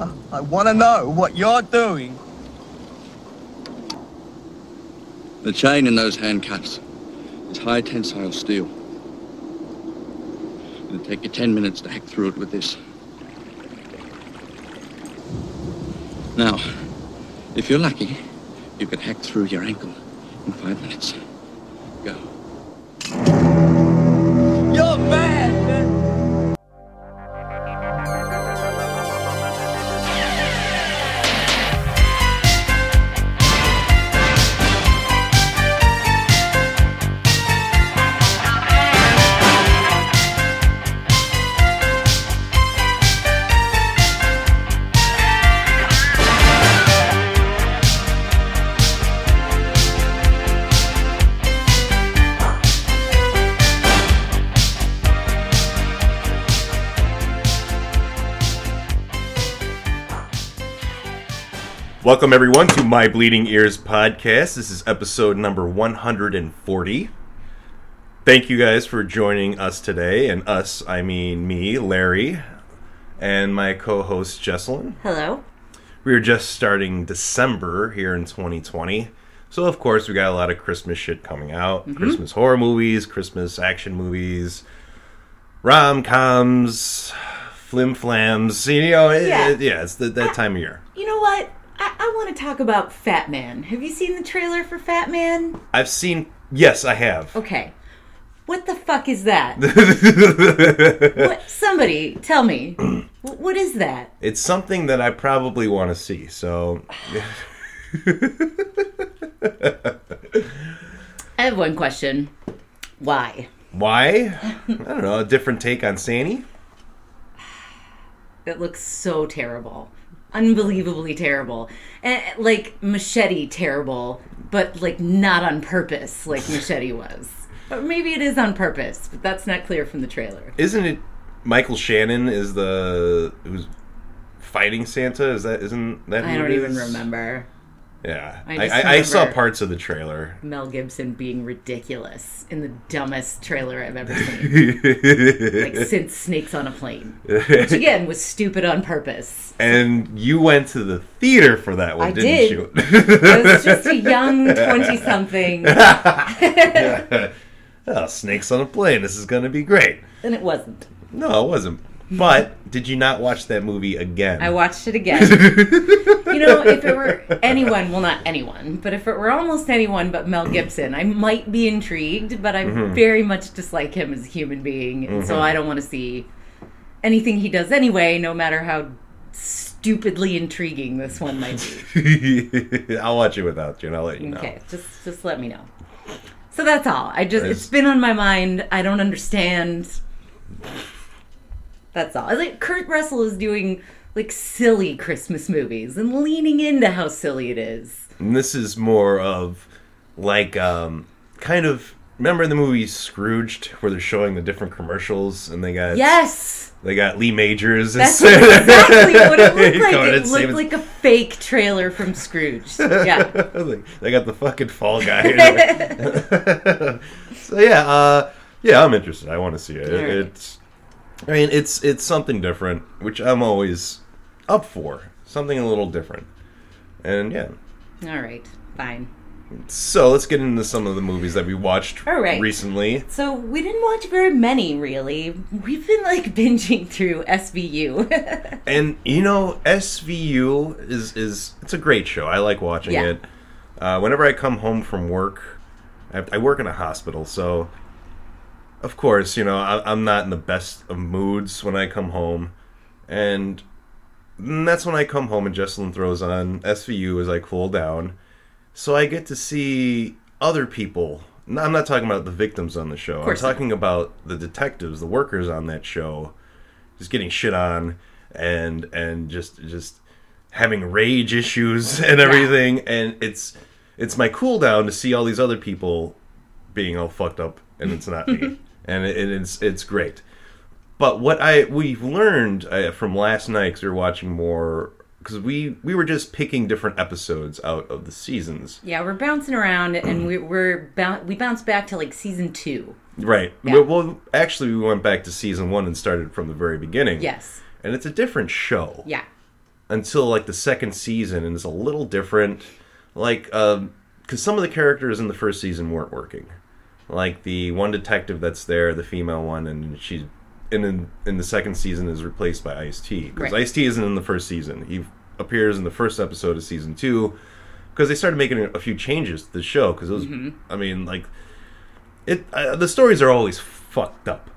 I want to know what you're doing. The chain in those handcuffs is high tensile steel. It'll take you 10 minutes to hack through it with this. Now, if you're lucky, you can hack through your ankle in five minutes. Welcome, everyone, to My Bleeding Ears podcast. This is episode number 140. Thank you guys for joining us today. And us, I mean me, Larry, and my co host, Jesselyn. Hello. We are just starting December here in 2020. So, of course, we got a lot of Christmas shit coming out Mm-hmm. Christmas horror movies, Christmas action movies, rom coms, flim flams. You know, it, Yeah. it- yeah, it's the, that time of year. You know what? I, I want to talk about Fatman. Have you seen the trailer for Fatman? I've seen, yes, I have. Okay. What the fuck is that? what? Somebody tell me. What is that? It's something that I probably want to see. So, I have one question. Why? why? I don't know. A different take on Sandy. It looks so terrible. Unbelievably terrible. And, like machete terrible, but like not on purpose like machete was. But maybe it is on purpose, but that's not clear from the trailer. Isn't it? Michael Shannon is the who's fighting Santa. Is that? Isn't that? I don't even remember. Yeah, I I, I, saw parts of the trailer. Mel Gibson being ridiculous in the dumbest trailer I've ever seen. like since Snakes on a Plane. Which again was stupid on purpose. and you went to the theater for that one, I didn't did. you? I was just a young twenty something oh, snakes on a plane. This is going to be great. and it wasn't. No, it wasn't. But did you not watch that movie again? I watched it again. you know, if it were anyone, well not anyone, but if it were almost anyone but Mel Gibson, I might be intrigued, but I Mm-hmm. very much dislike him as a human being, and so I don't want to see anything he does anyway, no matter how stupidly intriguing this one might be. I'll watch it without you, and I'll let you know. Okay, just just let me know. So that's all. I just it's been on my mind. I don't understand. That's all. I Like Kurt Russell is doing like silly Christmas movies and leaning into how silly it is. And this is more of like um kind of remember in the movie Scrooged where they're showing the different commercials and they got Yes. they got Lee Majors That's exactly what it looked like. It looked like a fake trailer from Scrooge. Yeah. They got the fucking fall guy. so yeah, uh, yeah, I'm interested. I want to see it. Right. It's, I mean, it's it's something different, which I'm always up for. Something a little different, and yeah. All right. Fine. So let's get into some of the movies that we watched All right. recently. So we didn't watch very many, really. We've been like binging through SVU. And you know, SVU is is it's a great show. I like watching Yeah. it. Uh, whenever I come home from work, I, I work in a hospital, so of course, you know, I, I'm not in the best of moods when I come home, and that's when I come home and Jesselyn throws on SVU as I cool down, so I get to see other people. No, I'm not talking about the victims on the show. I'm talking about the detectives, the workers on that show, just getting shit on and and just just having rage issues and everything. And it's it's my cool down to see all these other people being all fucked up and it's not me and it, it's it's great but what i we've learned uh, from last night because we were watching more because we we were just picking different episodes out of the seasons Yeah, we're bouncing around, and we, we're bou- we bounced back to like season two. right Yeah. well, well actually we went back to season one and started from the very beginning Yes. and it's a different show Yeah. until like the second season, and it's a little different. Like, because some of the characters in the first season weren't working. Like the one detective that's there, the female one, and she's and in in the second season is replaced by Ice T because Right. Ice T isn't in the first season. He appears in the first episode of season two because they started making a few changes to the show because it was Mm-hmm. I mean like it uh, the stories are always fucked up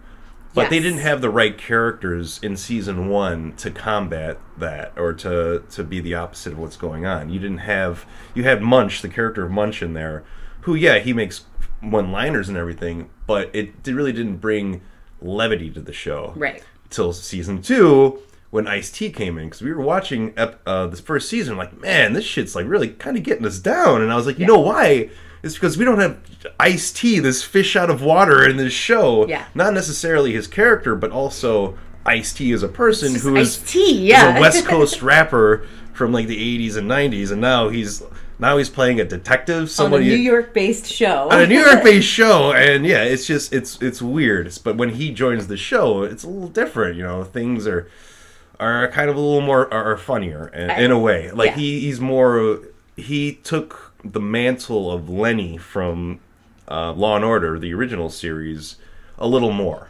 but they didn't have the right characters in season one to combat that or to to be the opposite of what's going on you didn't have you had munch the character of munch in there who yeah he makes one liners and everything but it really didn't bring levity to the show Right. till season two when Ice T came in because we were watching ep- uh, this first season. Like, man, this shit's like really kind of getting us down. And I was like, you know why? It's because we don't have Ice T, this fish out of water in this show. Yeah. Not necessarily his character, but also Ice T as a person who is Ice-T, is a West Coast rapper from like the 80s and 90s, and now he's now he's playing a detective. On a New York-based show. on a New York-based show, and yeah, it's just it's it's weird. But when he joins the show, it's a little different. You know, things are are kind of a little more are, funnier in, in a way. Like yeah. he he's more he took the mantle of Lenny from uh, Law and Order, the original series, a little more.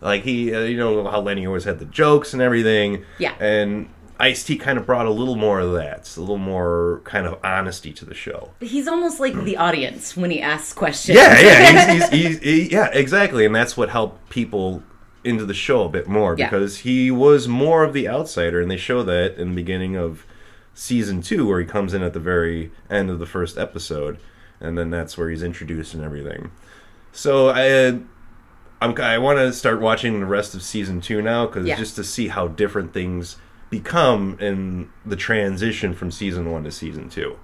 Like he, uh, you know how Lenny always had the jokes and everything. Yeah. And Ice T kind of brought a little more of that, a little more kind of honesty to the show. He's almost like the audience when he asks questions. Yeah, yeah, he's, he's, he's, he, yeah, exactly, and that's what helped people into the show a bit more Yeah. because he was more of the outsider, and they show that in the beginning of season two, where he comes in at the very end of the first episode, and then that's where he's introduced and everything. So I, I'm, I want to start watching the rest of season two now because Yeah. just to see how different things become in the transition from season one to season two.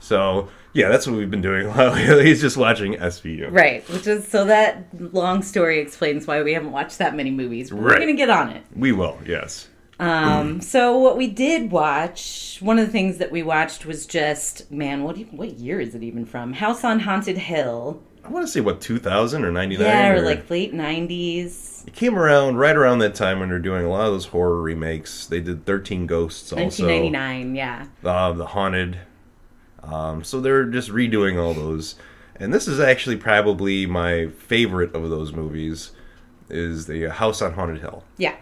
So yeah, that's what we've been doing. while He's just watching SVU. Right, which is so that long story explains why we haven't watched that many movies. But We're gonna get on it. We will, yes. Um, so what we did watch, one of the things that we watched was just man, what you, what year is it even from? House on Haunted Hill. I want to say what 2000 or 99. Yeah, or like late nineties, it came around right around that time when they're doing a lot of those horror remakes. They did 13 Ghosts also. nineteen ninety nine. Yeah, uh, the haunted. Um, so they're just redoing all those, and this is actually probably my favorite of those movies. Is the House on Haunted Hill, yeah.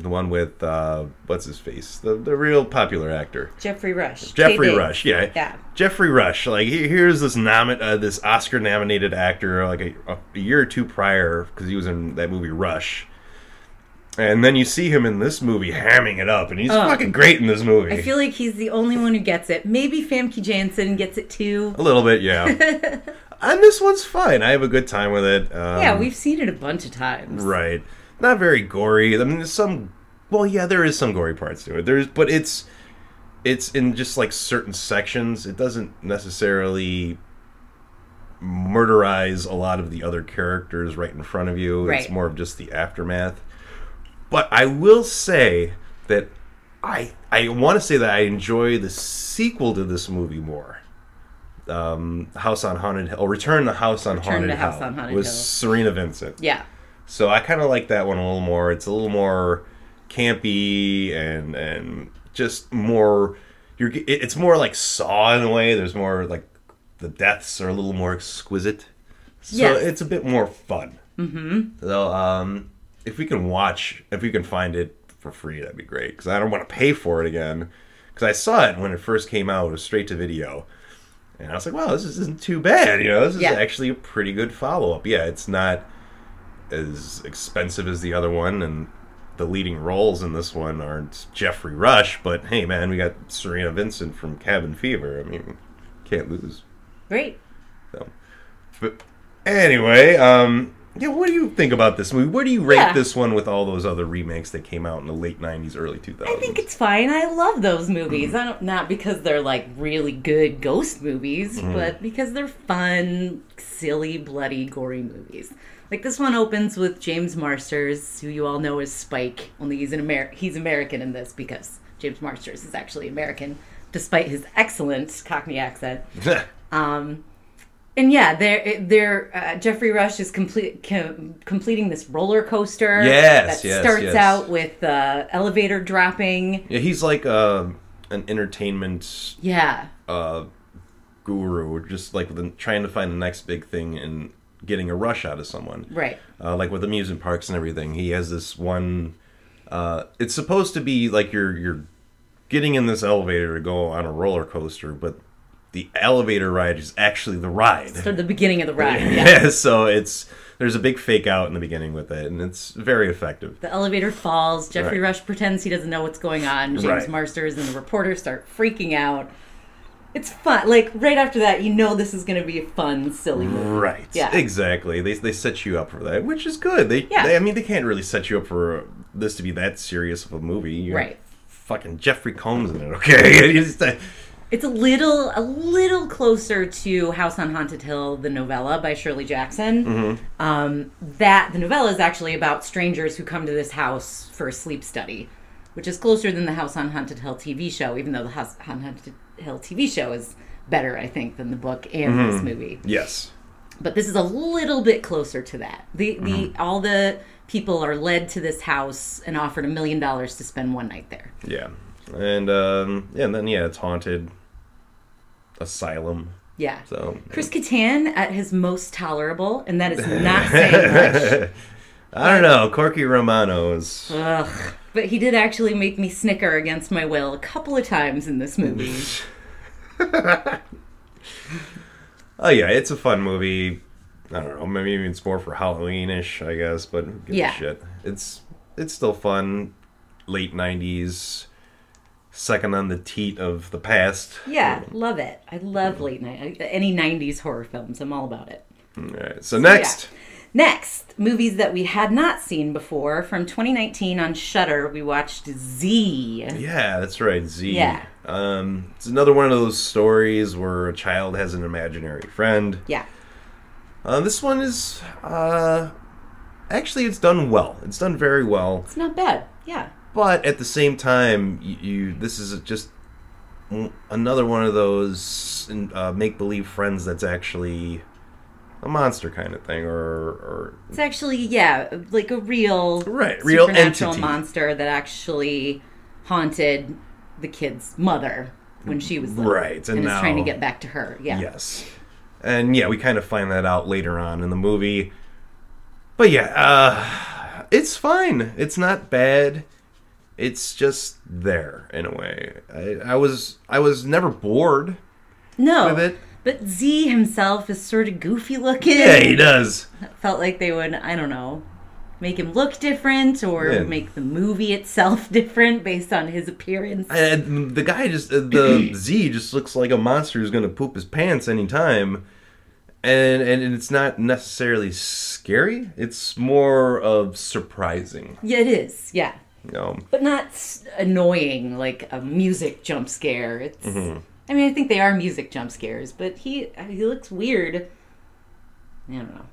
The one with uh, what's his face, the the real popular actor. Geoffrey Rush. Geoffrey Rush, yeah, Yeah. Geoffrey Rush. Like he- here's this nomin- uh, this Oscar nominated actor, like a, a year or two prior, because he was in that movie Rush. And then you see him in this movie hamming it up, and he's Oh. fucking great in this movie. I feel like he's the only one who gets it. Maybe Famke Janssen gets it too. a little bit, yeah. and this one's fine. I have a good time with it. Um, yeah, we've seen it a bunch of times. right. Not very gory. I mean, there's some. Well, yeah, there is some gory parts to it. There's, but it's it's in just like certain sections. It doesn't necessarily murderize a lot of the other characters right in front of you. It's more of just the aftermath. But I will say that I I want to say that I enjoy the sequel to this movie more. Um, House on Haunted Hill, Return to House on Return Haunted to House Hill, on Haunted with Hill. Cerina Vincent. Yeah. So I kind of like that one a little more. It's a little more campy and and just more. You're it's more like Saw in a way. There's more like the deaths are a little more exquisite. So Yes. it's a bit more fun. Mm-hmm. So um, if we can watch, if we can find it for free, that'd be great. Because I don't want to pay for it again. Because I saw it when it first came out. It was straight to video. And I was like, wow, this isn't too bad. You know, this is Yeah. actually a pretty good follow up. Yeah, it's not as expensive as the other one, and the leading roles in this one aren't Geoffrey Rush, but hey, man, we got Cerina Vincent from Cabin Fever. I mean, can't lose. Great. So, but anyway, um, yeah, what do you think about this movie? Where do you rate Yeah. this one with all those other remakes that came out in the late '90s, early 2000s? I think it's fine. I love those movies. I don't not because they're like really good ghost movies, Mm-hmm. but because they're fun, silly, bloody, gory movies. Like this one opens with James Marsters, who you all know as Spike. Only he's an Amer- he's American in this because James Marsters is actually American, despite his excellent Cockney accent. Um, And yeah, they're they're uh, Geoffrey Rush is complete com- completing this roller coaster. Yes, that yes, starts yes. out with uh, elevator dropping. Yeah, he's like uh, an entertainment Yeah, uh, guru, just like the, trying to find the next big thing and getting a rush out of someone. right. uh, like with amusement parks and everything. He has this one. Uh, it's supposed to be like you're you're getting in this elevator to go on a roller coaster, but the elevator ride is actually the ride. So the beginning of the ride. Yeah. Yeah, so it's there's a big fake out in the beginning with it, and it's very effective. The elevator falls. Geoffrey Right. Rush pretends he doesn't know what's going on. James Right. Marsters and the reporter start freaking out. It's fun. Like right after that, you know this is going to be a fun, silly movie. Right. Yeah. Exactly. They they set you up for that, which is good. They, Yeah. they I mean they can't really set you up for this to be that serious of a movie. You're Right. Fucking Jeffrey Combs in it, okay? Just, uh, It's a little, a little closer to House on Haunted Hill, the novella by Shirley Jackson. Mm-hmm. Um, that the novella is actually about strangers who come to this house for a sleep study, which is closer than the House on Haunted Hill TV show. Even though the House on Haunted Hill TV show is better, I think, than the book and Mm-hmm. this movie. yes. But this is a little bit closer to that. The the Mm-hmm. all the people are led to this house and offered a million dollars to spend one night there. Yeah, and um, yeah, and then yeah, it's haunted asylum. Yeah. So Chris Kattan at his most tolerable, and that is not saying much. I don't know. Corky Romano is Ugh. But he did actually make me snicker against my will a couple of times in this movie. oh yeah, it's a fun movie. I don't know. Maybe it's more for Halloweenish, I guess. But Yeah. a shit? It's it's still fun. Late '90s, second on the teat of the past. Yeah, love it. I love late night any '90s horror films. I'm all about it. All right. So next, Next, movies that we had not seen before from 2019 on Shudder. We watched Z. Yeah, that's right. Z. Yeah. Um, it's another one of those stories where a child has an imaginary friend. Yeah. Uh, this one is uh, actually it's done well. It's done very well, It's not bad. Yeah. but at the same time, you, you this is just another one of those uh, make believe friends that's actually a monster kind of thing, or or It's actually, yeah, like a real Right, real supernatural entity. monster that actually haunted the kid's mother when she was little. Right, and And, is trying to get back to her. Yeah. Yes. And yeah, we kind of find that out later on in the movie. But yeah, uh, it's fine. It's not bad. It's just there in a way. I, I was I was never bored No. with it. But Z himself is sort of goofy looking. Yeah, he does. Felt like they would, I don't know, make him look different or Yeah. make the movie itself different based on his appearance. And the guy just uh, the Z just looks like a monster who's gonna poop his pants anytime. And and it's not necessarily scary. It's more of surprising. yeah, it is. Yeah. You know. but not annoying like a music jump scare. It's. Mm-hmm. I mean, I think they are music jump scares, but he he looks weird. I don't know.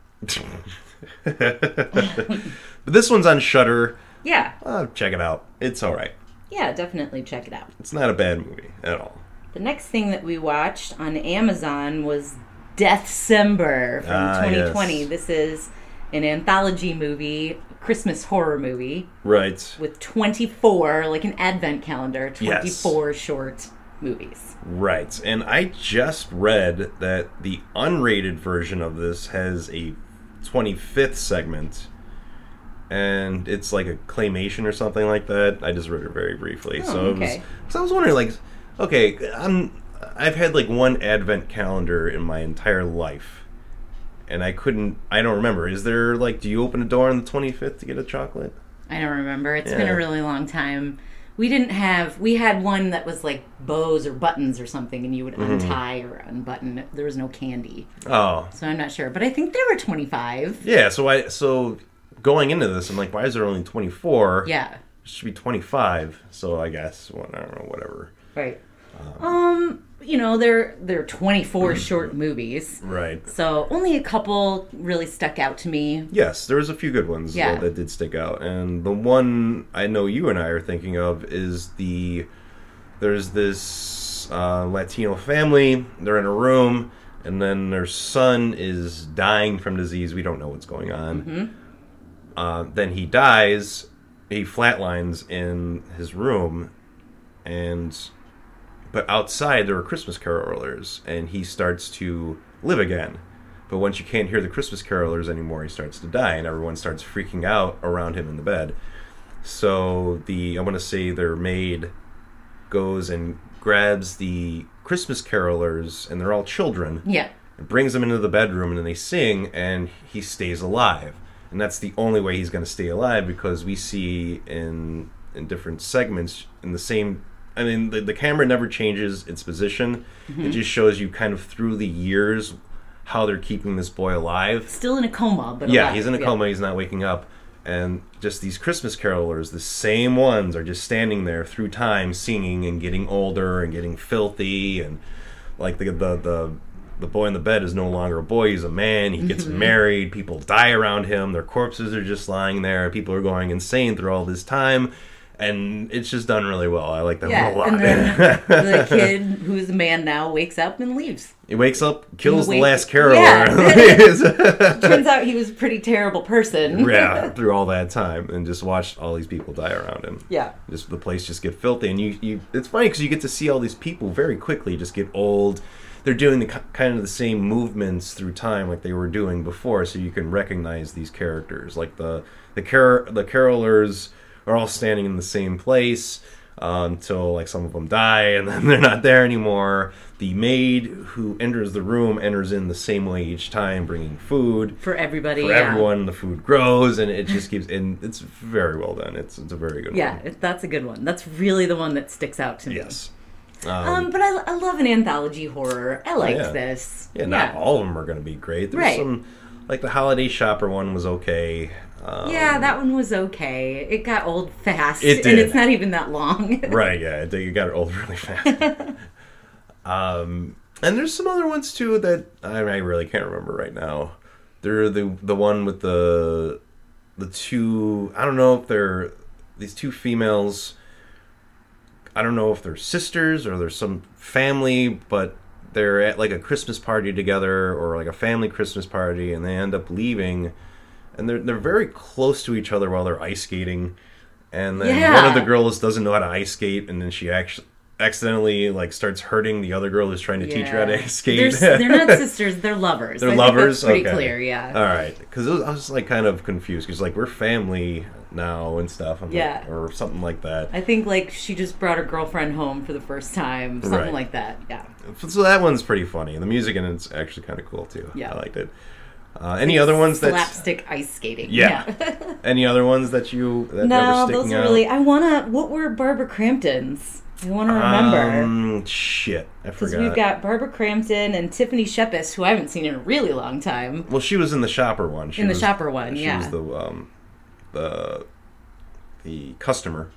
but this one's on Shudder. Yeah, Oh, check it out. It's all right. yeah, definitely check it out. It's not a bad movie at all. The next thing that we watched on Amazon was Deathcember from Ah, 2020. yes. This is an anthology movie, Christmas horror movie Right. with 24, like an advent calendar, Yes. 24 short movies. Right. And I just read that the unrated version of this has a 25th segment. And it's like a claymation or something like that. I just read it very briefly. Oh, so, it was, okay. so I was wondering, like, okay, I'm, I've had like one advent calendar in my entire life. And I couldn't, I don't remember. Is there like, do you open a door on the 25th to get a chocolate? I don't remember. It's been a really long time. We didn't have. We had one that was like bows or buttons or something, and you would Mm-hmm. untie or unbutton. There was no candy, Oh, so I'm not sure. But I think there were 25. Yeah, so I so going into this, I'm like, why is there only 24? Yeah, it should be 25. So I guess well, I don't know, whatever. right. Um, you know, they're they're 24 short movies, Right. so only a couple really stuck out to me. Yes, there was a few good ones Yeah. though, that did stick out, and the one I know you and I are thinking of is the there's this uh, Latino family. They're in a room. and then their son is dying from disease. We don't know what's going on. Mm-hmm. Uh, then he dies. He flatlines in his room, and but outside there are Christmas carolers, and he starts to live again. But once you can't hear the Christmas carolers anymore, he starts to die, and everyone starts freaking out around him in the bed. So the I want to say their maid goes and grabs the Christmas carolers, and they're all children, Yeah. and brings them into the bedroom, and then they sing, and he stays alive. And that's the only way he's going to stay alive because we see in in different segments in the same. I mean, the, the camera never changes its position. It just shows you kind of through the years how they're keeping this boy alive. Still in a coma, but Yeah, alive. he's in a Yeah. coma. He's not waking up. And just these Christmas carolers, the same ones, are just standing there through time, singing and getting older and getting filthy, and like the the the, the boy in the bed is no longer a boy; he's a man. He gets Mm-hmm. married. People die around him. Their corpses are just lying there. People are going insane through all this time, and it's just done really well. I like that Yeah, one a lot. and then the kid who's a man now wakes up and leaves. he wakes up, kills the last caroler. Yeah. Turns out he was a pretty terrible person. yeah, through all that time, and just watched all these people die around him. Yeah. just the place just get filthy, and you, you it's funny because you get to see all these people very quickly just get old. They're doing the kind of the same movements through time like they were doing before, so you can recognize these characters. Like the the car the carolers are all standing in the same place uh, until like some of them die, and then they're not there anymore. The maid who enters the room enters in the same way each time, bringing food For everybody. for yeah. everyone. The food grows, and it just keeps. And it's very well done. It's it's a very good Yeah, one. that's a good one. That's really the one that sticks out to me. Yes. Um, but I, I love an anthology horror. I liked yeah. this. Yeah, not all of them are going to be great. There's Right. some, like the Holiday Shopper one was okay. Um, Yeah, that one was okay. It got old fast, It and it's not even that long. right. Yeah, it- you got it old really fast. um, and there's some other ones too that I, I really can't remember right now. They're the the one with the the two. I don't know if they're these two females. I don't know if they're sisters or they're some family, but they're at like a Christmas party together or like a family Christmas party, and they end up leaving, and they're they're very close to each other while they're ice skating, and then one of the girls doesn't know how to ice skate, and then she actually accidentally like starts hurting the other girl who's trying to teach her how to ice skate. They're, they're not sisters. They're lovers. They're I lovers. Pretty okay. clear. Yeah. All right, because I was like kind of confused because like we're family now and stuff. I'm like- Yeah. or something like that. I think like she just brought her girlfriend home for the first time, something Right. like that. Yeah. So that one's pretty funny. and The music in it's actually kind of cool too. Yeah. I liked it. Uh, any other ones that? slapstick ice skating? Yeah. Any other ones that you that no, those are really. I wanna. What were Barbara Crampton's? I want to remember. Um, shit, I forgot. Because we've got Barbara Crampton and Tiffany Shepis, who I haven't seen in a really long time. Well, she was in the shopper one. She In the was- shopper one, she yeah. was the um, the the customer.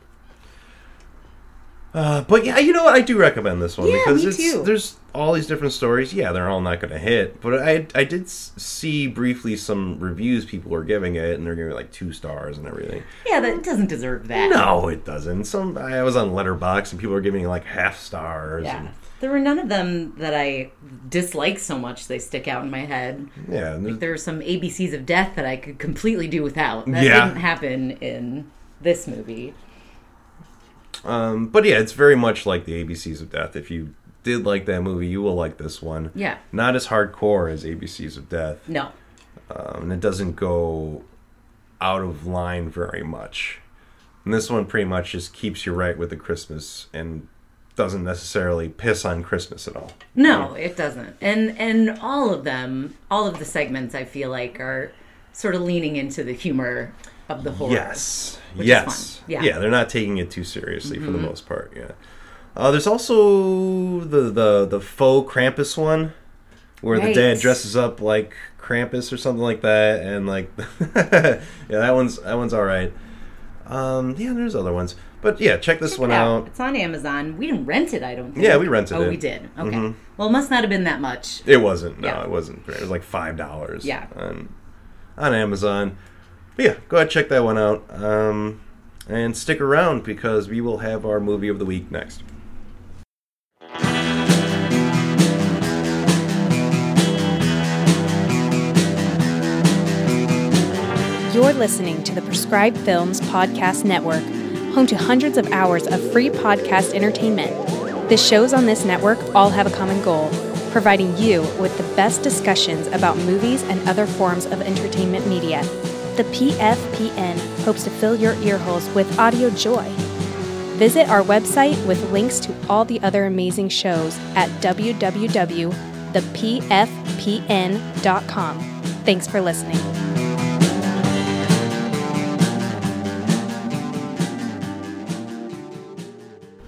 Uh, but yeah, you know what? I do recommend this one Yeah, because it's too. there's all these different stories. Yeah, they're all not going to hit, but I I did see briefly some reviews people were giving it, and they're giving it like two stars and everything. Yeah, that doesn't deserve that. No, it doesn't. Some I was on Letterboxd and people are giving it like half stars. Yeah. and- There were none of them that I dislike so much they stick out in my head. yeah. there's- There are some ABCs of death that I could completely do without. That Yeah. didn't happen in this movie. Um, but yeah, it's very much like the ABCs of Death. If you did like that movie, you will like this one. Yeah. Not as hardcore as ABCs of Death, No. um, and it doesn't go out of line very much. And this one pretty much just keeps you right with the Christmas and doesn't necessarily piss on Christmas at all. No, it doesn't. And and all of them, all of the segments I feel like are sort of leaning into the humor of the horror. Yes. Yes. Yeah. Mm-hmm. they're not taking it too seriously for the most part. Yeah. Uh, there's also the, the the faux Krampus one, where the dad dresses up like Krampus or something like that, and like, yeah, that one's that one's all right. Um, yeah, there's other ones, but yeah, check this Check one it out. It's on Amazon. We didn't rent it, I don't think. Yeah, we rented oh, it. Oh, we did. Okay. Mhm. Well, it must not have been that much. It wasn't. No, Yeah. it wasn't. It was like five dollars. Yeah. On, on Amazon. But yeah, go ahead check that one out. Um, and stick around because we will have our movie of the week next. You're listening to the Prescribed Films Podcast Network, home to hundreds of hours of free podcast entertainment. The shows on this network all have a common goal providing you with the best discussions about movies and other forms of entertainment media. The PFPN hopes to fill your earholes with audio joy. Visit our website with links to all the other amazing shows at www.thepfpn.com. Thanks for listening.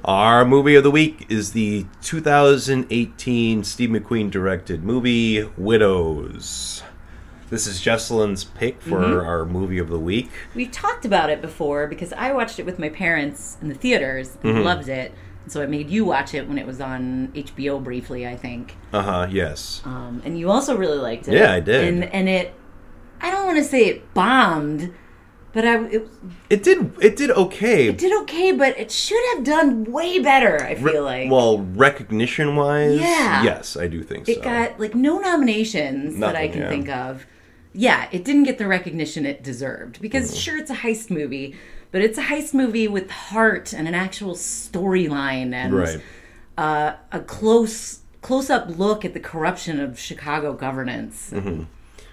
Our movie of the week is the 2018 Steve McQueen directed movie Widows. This is Jesselyn's pick for Mm-hmm. our movie of the week. We talked about it before because I watched it with my parents in the theaters and Mm-hmm. loved it. So I made you watch it when it was on HBO briefly, I think. Uh huh. Yes. Um, and you also really liked it. Yeah, I did. And and it, I don't want to say it bombed, but I it, It did. It did okay. it did okay. But it should have done way better. I feel like. well, recognition wise, Yeah. yes, I do think it so. It got like no nominations that I can yeah. think of. Yeah, it didn't get the recognition it deserved because Mm. sure it's a heist movie, but it's a heist movie with heart and an actual storyline and right. uh, a close close up look at the corruption of Chicago governance. Mm-hmm.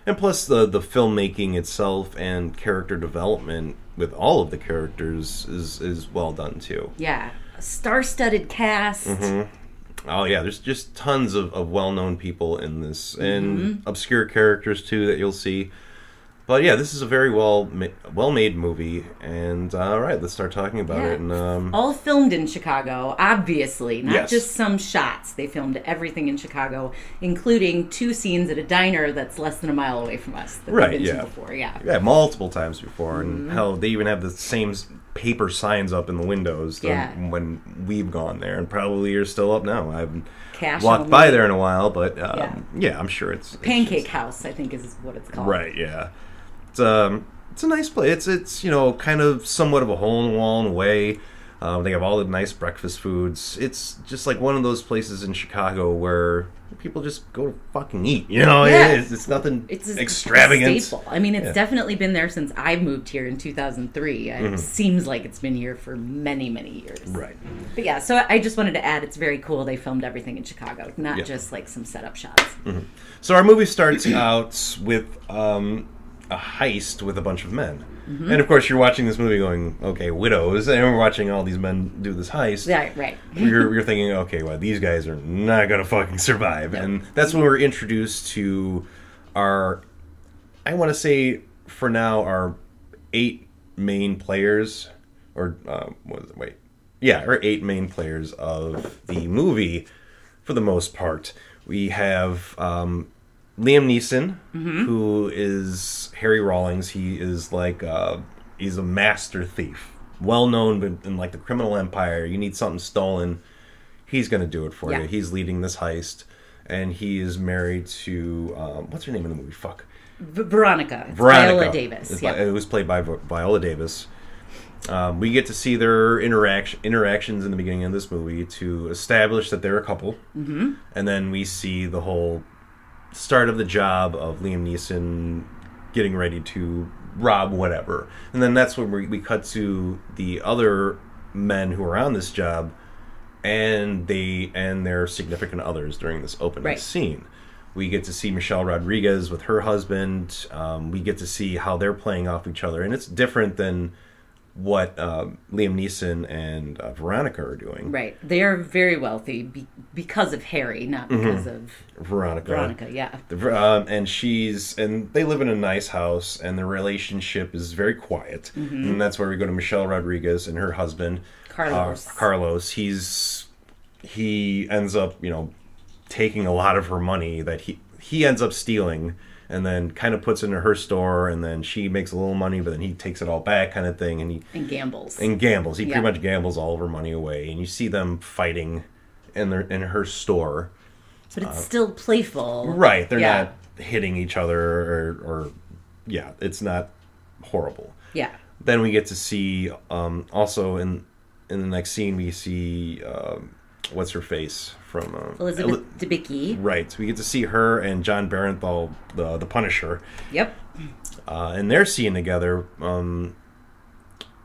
And plus the the filmmaking itself and character development with all of the characters is is well done too. Yeah, star-studded cast. Mm-hmm. Oh yeah, there's just tons of, of well known people in this and Mm-hmm. obscure characters too that you'll see. But yeah, this is a very well ma- well made movie. And uh, all right, let's start talking about Yeah. it. And um, All filmed in Chicago, obviously, not Yes. just some shots. They filmed everything in Chicago, including two scenes at a diner that's less than a mile away from us. That Right, yeah. before, yeah. yeah, multiple times before, Mm-hmm. and hell, they even have the same paper signs up in the windows than Yeah. when we've gone there, and probably are still up now. I haven't Cash walked by there in a while, but um, Yeah. yeah. I'm sure it's, it's Pancake just- House, I think, is what it's called. Right, yeah. It's um it's a nice place. It's it's you know kind of somewhat of a hole in the wall in a way. Um, they have all the nice breakfast foods. It's just like one of those places in Chicago where people just go to fucking eat. You know, Yeah. it's, it's nothing It's extravagant. staple. I mean, it's Yeah. definitely been there since I moved here in 2003. It seems like it's been here for many, many years. Mm-hmm. Right. But yeah, so I just wanted to add it's very cool they filmed everything in Chicago, not Yeah. just like some setup shots. So our movie starts out with um, a heist with a bunch of men. Mm-hmm. And of course, you're watching this movie going, okay, widows, and we're watching all these men do this heist. Right, right. you're, you're thinking, okay, well, these guys are not gonna fucking survive, and that's when we're introduced to our, I want to say for now, our eight main players, or uh, what is it? Wait, yeah, our eight main players of the movie, for the most part. We have um, Liam Neeson, who is Harry Rawlings. He is like uh, he's a master thief, well known in, in like the criminal empire. You need something stolen, he's gonna do it for Yeah. you. He's leading this heist, and he is married to um, what's her name in the movie? Fuck, V- Veronica. Veronica. Viola Davis. Yeah. It was played by Vi- Viola Davis. Um, we get to see their interaction interactions in the beginning of this movie to establish that they're a couple, mm-hmm. and then we see the whole start of the job of Liam Neeson getting ready to rob whatever, and then that's when we, we cut to the other men who are on this job, and they and their significant others during this opening Right. scene. We get to see Michelle Rodriguez with her husband. Um, we get to see how they're playing off each other, and it's different than what um, Liam Neeson and uh, Veronica are doing. Right. They are very wealthy be- because of Harry, not because of Veronica. Veronica. Yeah. The- um, and she's and they live in a nice house, and their relationship is very quiet. And that's where we go to Michelle Rodriguez and her husband Carlos. Uh, Carlos. He's he ends up you know taking a lot of her money that he he ends up stealing. And then kind of puts it into her store, and then she makes a little money, but then he takes it all back, kind of thing. And he And gambles. and gambles. He Yeah. pretty much gambles all of her money away, and you see them fighting in their in her store. but it's still playful. Right, they're Yeah. not hitting each other or, or yeah, it's not horrible. Yeah. Then we get to see um, also in in the next scene we see um, what's her face from uh, Elizabeth Eli- Debicki. right. We get to see her and Jon Bernthal, the the Punisher, Yep. uh, and they're seen together. Um,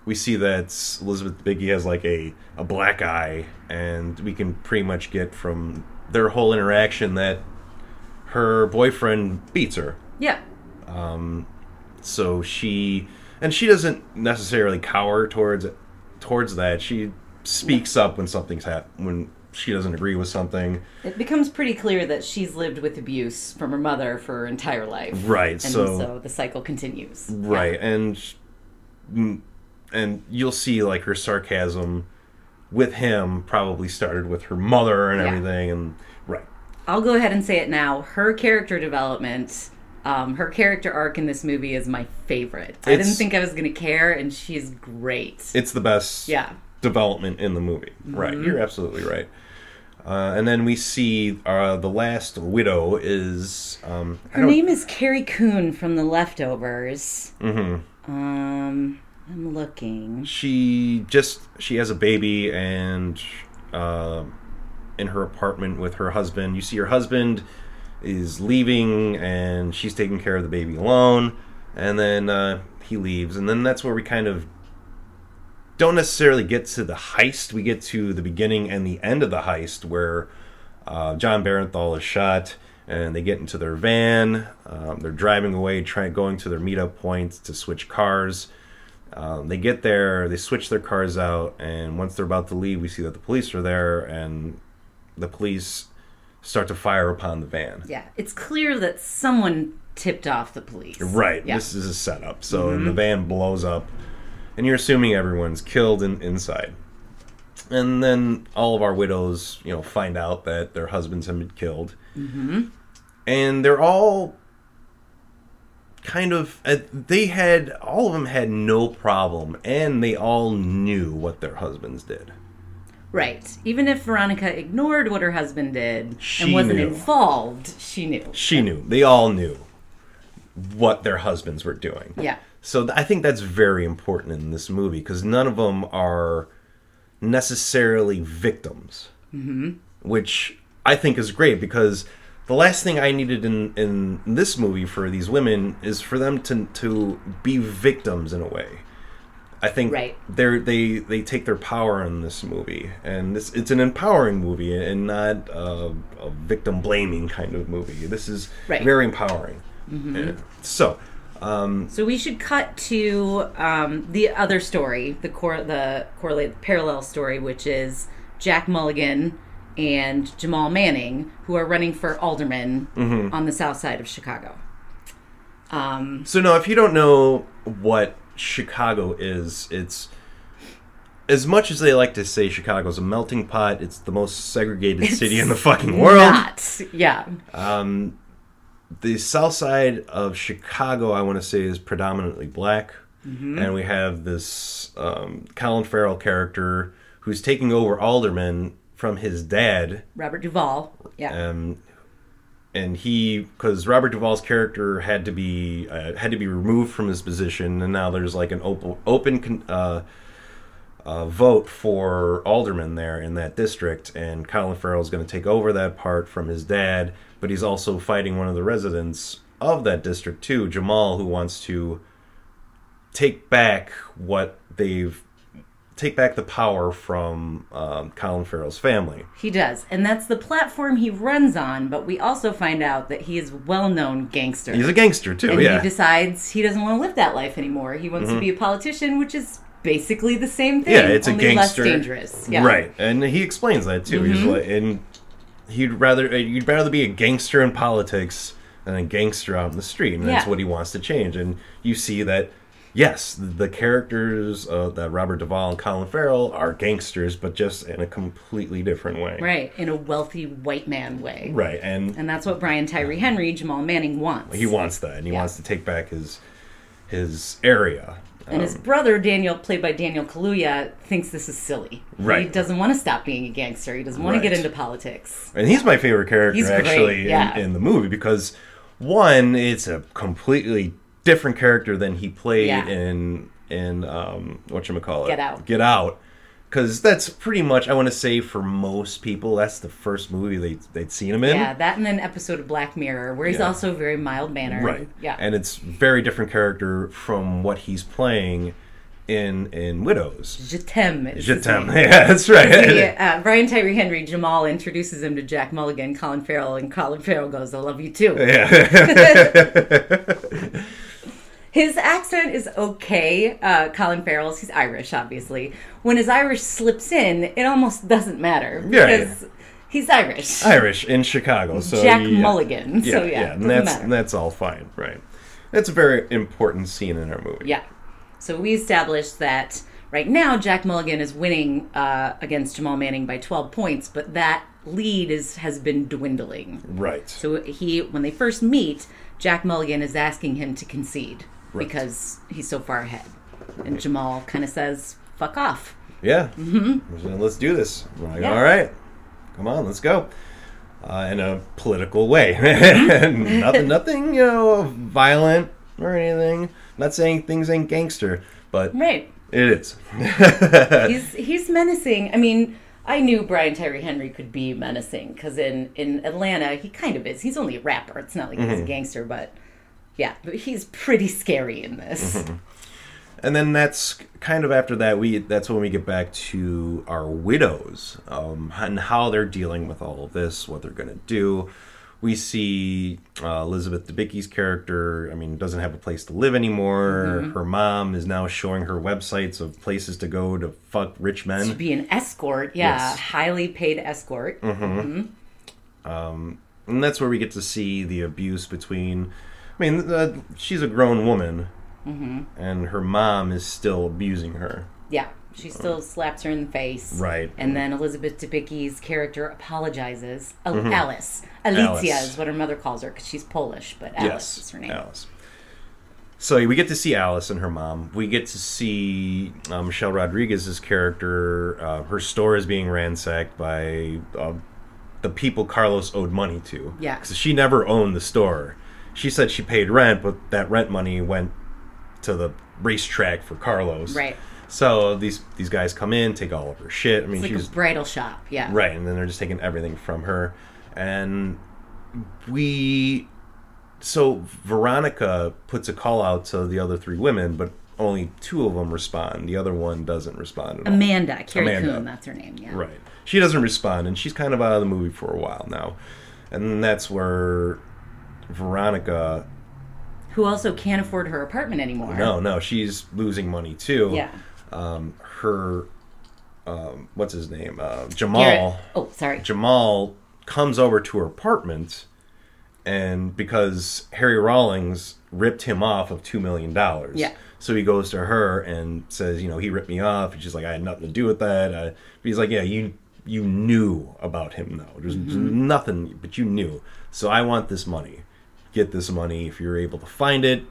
we see that Elizabeth Debicki has like a, a black eye, and we can pretty much get from their whole interaction that her boyfriend beats her. Yeah. Um, So she and she doesn't necessarily cower towards towards that. She speaks up when something's hap- when she doesn't agree with something. It becomes pretty clear that she's lived with abuse from her mother for her entire life. Right, And so- so, the cycle continues. Right, and mm, and you'll see like her sarcasm with him probably started with her mother and Yeah. everything and right. I'll go ahead and say it now. Her character development, um, her character arc in this movie is my favorite. I didn't think I was going to care, and she's great. It's the best Yeah. Mm-hmm. development in the movie. Right, you're absolutely right. Uh, and then we see uh, the last widow is um, Her name is Carrie Coon from The Leftovers. Mm-hmm. Um, I'm looking. she just she has a baby and uh, in her apartment with her husband you see her husband is leaving and she's taking care of the baby alone and then uh, he leaves and then that's where we kind of don't necessarily get to the heist we get to the beginning and the end of the heist where uh, Jon Bernthal is shot and they get into their van um, they're driving away trying going to their meetup point to switch cars um, they get there, they switch their cars out, and once they're about to leave, we see that the police are there, and the police start to fire upon the van. Yeah, it's clear that someone tipped off the police. Right. Yeah. This is a setup. So the van blows up, and you're assuming everyone's killed in, inside. And then all of our widows, you know, find out that their husbands have been killed, mm-hmm. and they're all kind of uh, they had all of them had no problem, and they all knew what their husbands did. Right. Even if Veronica ignored what her husband did She and wasn't knew. involved, she knew. She knew. They all knew what their husbands were doing. Yeah. So th- I think that's very important in this movie because none of them are necessarily victims, mm-hmm. which I think is great because the last thing I needed in in this movie for these women is for them to to be victims in a way. I think Right. they're they they take their power in this movie, and this it's an empowering movie and not a, a victim blaming kind of movie. This is Right. very empowering. Yeah. So. So we should cut to um, the other story, the cor- the correlate parallel story, which is Jack Mulligan and Jamal Manning, who are running for alderman Mm-hmm. on the south side of Chicago. Um, So now, if you don't know what Chicago is, it's as much as they like to say Chicago's a melting pot, it's the most segregated city in the fucking world. Not, yeah, The south side of Chicago, I want to say, is predominantly black, and we have this um, Colin Farrell character who's taking over alderman from his dad, Robert Duvall, yeah, um, and he because Robert Duvall's character had to be uh, had to be removed from his position, and now there's like an open open con- uh, uh, vote for alderman there in that district, and Colin Farrell is going to take over that part from his dad, but he's also fighting one of the residents of that district too, Jamal, who wants to take back what they've take back the power from um, Colin Farrell's family. he does, and that's the platform he runs on. But we also find out that he is well-known gangster. He's a gangster too, and yeah. he decides he doesn't want to live that life anymore. He wants to be a politician, which is basically the same thing. Mm-hmm. yeah, it's a gangster, less dangerous. Yeah. right? And he explains that too. He's like, and he'd rather uh, you'd rather be a gangster in politics than a gangster out in the street, and that's what he wants to change. And you see that. Yes, the characters uh, that Robert Duvall and Colin Farrell are gangsters, but just in a completely different way. Right, in a wealthy white man way. Right, and And that's what Brian Tyree Henry, Jamal Manning wants. he wants that, and he Yeah. wants to take back his his area. And his brother, Daniel, played by Daniel Kaluuya, thinks this is silly. Right. He doesn't want to stop being a gangster. He doesn't want to get into politics. And he's my favorite character He's great, actually yeah. in, in the movie because one, it's a completely different character than he played Yeah. in in um what you call it Get Out. Get Out. Because that's pretty much I want to say for most people that's the first movie they they'd seen him in. Yeah, that and an episode of Black Mirror where he's Yeah. also very mild mannered. Right. Yeah. And it's very different character from what he's playing in in Widows. Je t'aime. Je t'aime. Yeah, that's right. He, uh, Brian Tyree Henry Jamal introduces him to Jack Mulligan, Colin Farrell, and Colin Farrell goes, "I love you too." his accent is okay. Uh, Colin Farrell's he's Irish, obviously. When his Irish slips in, it almost doesn't matter Yeah, because he's Irish. Irish in Chicago. So Jack yeah. Mulligan. Yeah, so yeah, yeah, and that's matter. that's all fine, right? That's a very important scene in our movie. Yeah. So we established that right now Jack Mulligan is winning uh, against Jamal Manning by 12 points, but that lead is has been dwindling. Right. So he, when they first meet, Jack Mulligan is asking him to concede Right. because he's so far ahead, and Jamal kind of says, "Fuck off." Yeah. Mm-hmm. Let's do this. Like, Yeah. all right, come on, let's go. Uh, in a political way, Mm-hmm. nothing, nothing, you know, violent or anything. Not saying things ain't gangster, but Right. it is. he's he's menacing. I mean, I knew Brian Tyree Henry could be menacing because in in Atlanta he kind of is. He's only a rapper. It's not like he's a gangster, but yeah, but he's pretty scary in this. Mm-hmm. and then that's kind of after that we that's when we get back to our widows um, and how they're dealing with all of this what they're going to do. We see uh, elizabeth debicki's character i mean doesn't have a place to live anymore. Mm-hmm. Her mom is now showing her websites of places to go to fuck rich men. To be an escort, yeah, Yes. highly paid escort. Mm-hmm. Um, and that's where we get to see the abuse between i mean uh, she's a grown woman and her mom is still abusing her Yeah, she still slaps her in the face. Right. And then Elizabeth Debicki's character apologizes. Oh, Alice. Alicia Mm-hmm. Alice. is what her mother calls her because she's Polish, but Alice is her name. Alice. So we get to see Alice and her mom. We get to see uh, Michelle Rodriguez's character. Uh, her store is being ransacked by uh, the people Carlos owed money to. Yeah. because she never owned the store. She said she paid rent, but that rent money went to the racetrack for Carlos. Right. So these these guys come in, take all of her shit. I mean, It's like she's a bridal shop, yeah. Right, and then they're just taking everything from her. And we. So Veronica puts a call out to the other three women, but only two of them respond. The other one doesn't respond at all. Amanda, Carrie Amanda. Coon, that's her name, yeah. Right. She doesn't respond, and she's kind of out of the movie for a while now. And that's where Veronica. Who also can't afford her apartment anymore. No, no, she's losing money too. Yeah. Um, her. Um, what's his name? Uh, Jamal. Garrett- Oh, sorry. Jamal comes over to her apartment, and because Harry Rawlings ripped him off of two million dollars, Yeah. So he goes to her and says, you know, he ripped me off, and she's like, I had nothing to do with that. Uh, he's like, yeah, you you knew about him though. There's Mm-hmm. nothing, but you knew. So I want this money. Get this money if you're able to find it.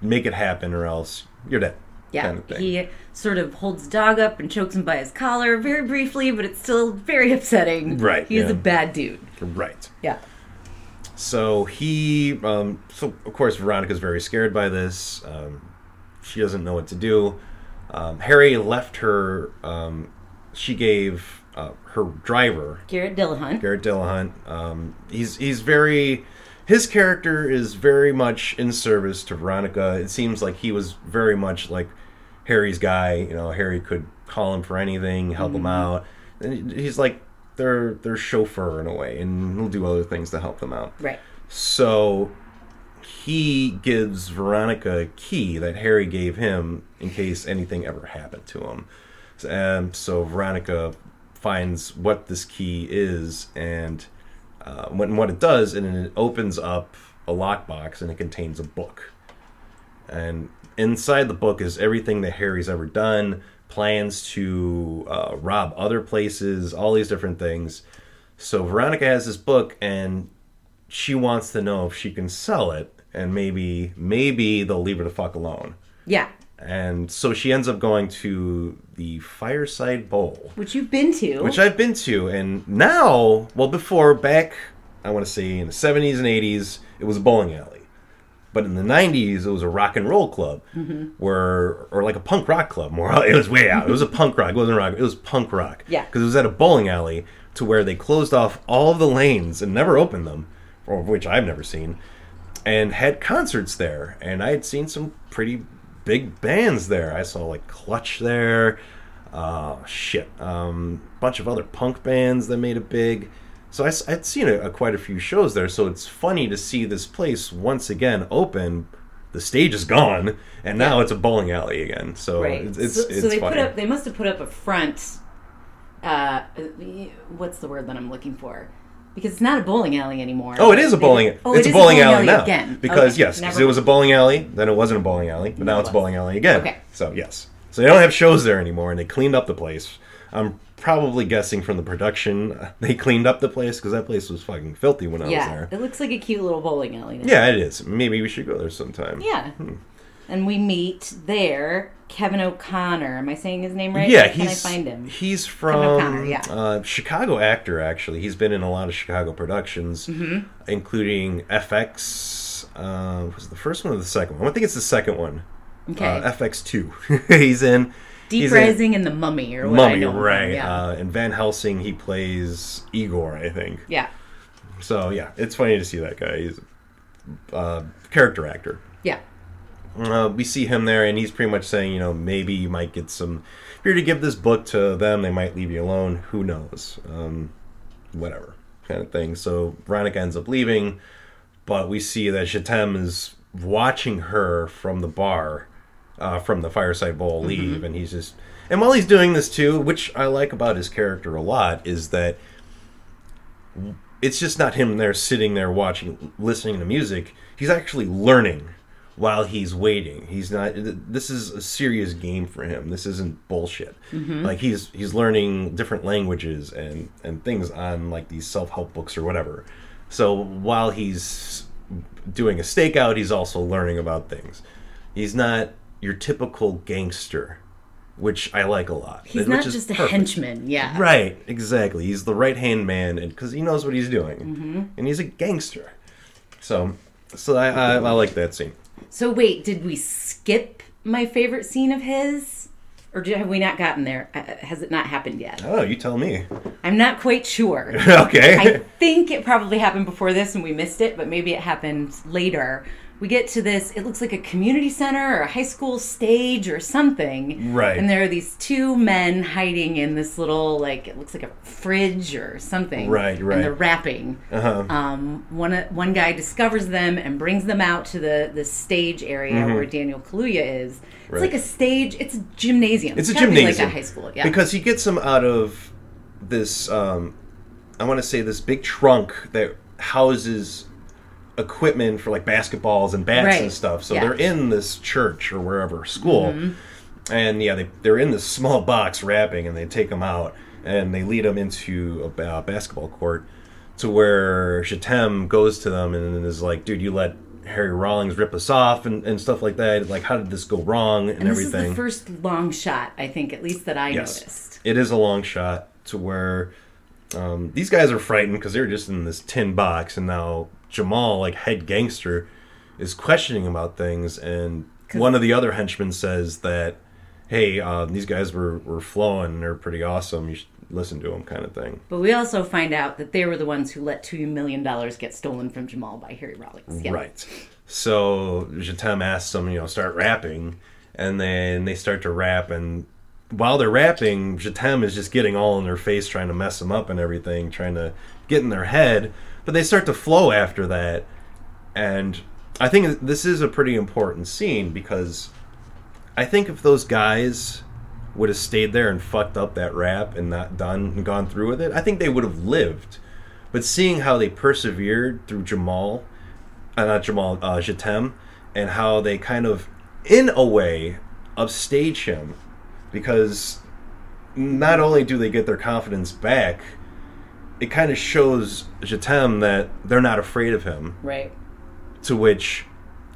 Make it happen, or else you're dead. Yeah, kind of thing. he sort of holds dog up and chokes him by his collar very briefly, but it's still very upsetting. Right, He is yeah. a bad dude. right. Yeah. So he, um, so of course Veronica's very scared by this. Um, she doesn't know what to do. Um, Harry left her. Um, she gave uh, her driver Garrett Dillahunt. Garrett Dillahunt. Um, he's he's very. His character is very much in service to Veronica. It seems like he was very much like Harry's guy. You know, Harry could call him for anything, help him mm-hmm. out. And he's like their their chauffeur in a way, and he'll do other things to help them out. Right. So he gives Veronica a key that Harry gave him in case anything ever happened to him. And um, so Veronica finds what this key is, and uh, when what it does, and it opens up a lockbox, and it contains a book. And inside the book is everything that Harry's ever done, plans to uh, rob other places, all these different things. So Veronica has this book, and she wants to know if she can sell it, and maybe maybe they'll leave her the fuck alone. Yeah. And so she ends up going to the Fireside Bowl, Which you've been to. which I've been to, and now, well, before back, I want to say in the seventies and eighties, it was a bowling alley. But in the '90s, it was a rock and roll club, Mm-hmm. where or like a punk rock club. More, it was way out. It was a punk rock. It wasn't rock. It was punk rock. Yeah. because it was at a bowling alley to where they closed off all of the lanes and never opened them, or which I've never seen, and had concerts there. And I had seen some pretty big bands there. I saw like Clutch there. Uh, shit, um, bunch of other punk bands that made it big. So I, I'd seen a, a, quite a few shows there. So it's funny to see this place once again open. The stage is gone, and now it's a bowling alley again. So Right. it's it's, so, it's so they funny. put up. They must have put up a front. Uh, what's the word that I'm looking for? Because it's not a bowling alley anymore. Oh, it is a bowling. Oh, it's it a is bowling, alley, now. again. Because Okay, yes, 'cause never it was a bowling alley. Then it wasn't a bowling alley, but now it it's a bowling alley again. Okay. So yes, so they don't have shows there anymore, and they cleaned up the place. I'm probably guessing from the production they cleaned up the place because that place was fucking filthy when I was Yeah, there. it looks like a cute little bowling alley. now. Yeah, it is. Maybe we should go there sometime. Yeah. Hmm. And we meet there Kevin O'Connor. Am I saying his name right? Yeah, Can I he's find him? he's from yeah. uh, Chicago actor. Actually, he's been in a lot of Chicago productions, Mm-hmm. including FX. Uh, was it the first one or the second one? I think it's the second one. Okay. Uh, FX two. he's in. Deep he's in Rising and the Mummy, or what I Mummy, right? Yeah. Uh, in Van Helsing, he plays Igor, I think. yeah. So yeah, it's funny to see that guy. He's a uh, character actor. Yeah. Uh, we see him there, and he's pretty much saying, you know, maybe you might get some. If you're to give this book to them, they might leave you alone. Who knows? Um, whatever kind of thing. So Veronica ends up leaving, but we see that Jatemme is watching her from the bar, uh, from the fireside bowl leave, and he's just. And while he's doing this too, which I like about his character a lot, is that it's just not him there sitting there watching, listening to music. He's actually learning while he's waiting. He's not. This is a serious game for him. This isn't bullshit. Like he's he's learning different languages and and things on like these self help books or whatever. So while he's doing a stakeout, he's also learning about things. He's not your typical gangster, which I like a lot. He's not just a perfect. henchman. Yeah. Right, exactly. He's the right hand man, and because he knows what he's doing, Mm-hmm. and he's a gangster. So, so I, I, I like that scene. So wait, did we skip my favorite scene of his, or have we not gotten there? Uh, Has it not happened yet? Oh, you tell me. I'm not quite sure. okay. I think it probably happened before this and we missed it, but maybe it happened later. We get to this, it looks like a community center or a high school stage or something. Right. And there are these two men hiding in this little, like, it looks like a fridge or something. Right, right. And they're rapping. uh-huh. Um, one, one guy discovers them and brings them out to the, the stage area where Daniel Kaluuya is. It's Mm-hmm. Right. like a stage, it's a gymnasium. it's a gotta be gymnasium. like a high school, yeah. Because he gets them out of this. Um, I want to say this big trunk that houses equipment for like basketballs and bats Right, and stuff. So yeah. they're in this church or wherever school, Mm-hmm. and yeah, they they're in this small box rapping, and they take them out and they lead them into a ba- basketball court to where Jatemme goes to them and is like, "Dude, you let." Harry Rawlings rip us off and, and stuff like that. Like, how did this go wrong and, and everything? the first long shot, I think, at least that I Yes. noticed. It is a long shot to where um, these guys are frightened because they're just in this tin box, and now Jamal, like head gangster, is questioning about things, and one of the other henchmen says that, "Hey, uh, these guys were were flowing, they're pretty awesome. You should listen to them," kind of thing. But we also find out that they were the ones who let two million dollars get stolen from Jamal by Harry. Yeah. Right. So Jatemme asks them, you know, start rapping, and then they start to rap, and while they're rapping, Jatemme is just getting all in their face, trying to mess them up and everything, trying to get in their head. But they start to flow after that, and I think this is a pretty important scene because I think if those guys would have stayed there and fucked up that rap and not done and gone through with it, I think they would have lived. But seeing how they persevered through Jamal, uh, not Jamal, uh, Jatemme, and how they kind of, in a way, upstage him, because not only do they get their confidence back, it kind of shows Jatemme that they're not afraid of him. Right. To which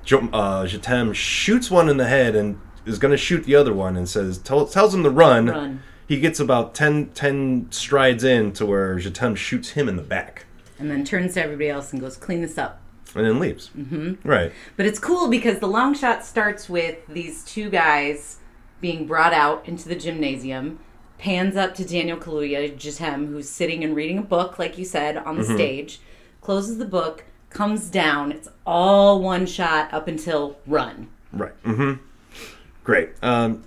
uh, Jatemme shoots one in the head and is going to shoot the other one and says tell, tells him to run. Run. He gets about 10, 10 strides in to where Jatemme shoots him in the back. And then turns to everybody else and goes, "Clean this up." and then leaves. Mm-hmm. Right. But it's cool because the long shot starts with these two guys being brought out into the gymnasium, pans up to Daniel Kaluuya, Jatemme, who's sitting and reading a book, like you said, on the Mm-hmm. stage, closes the book, comes down. It's all one shot up until run. Right. Mm hmm Great. Um,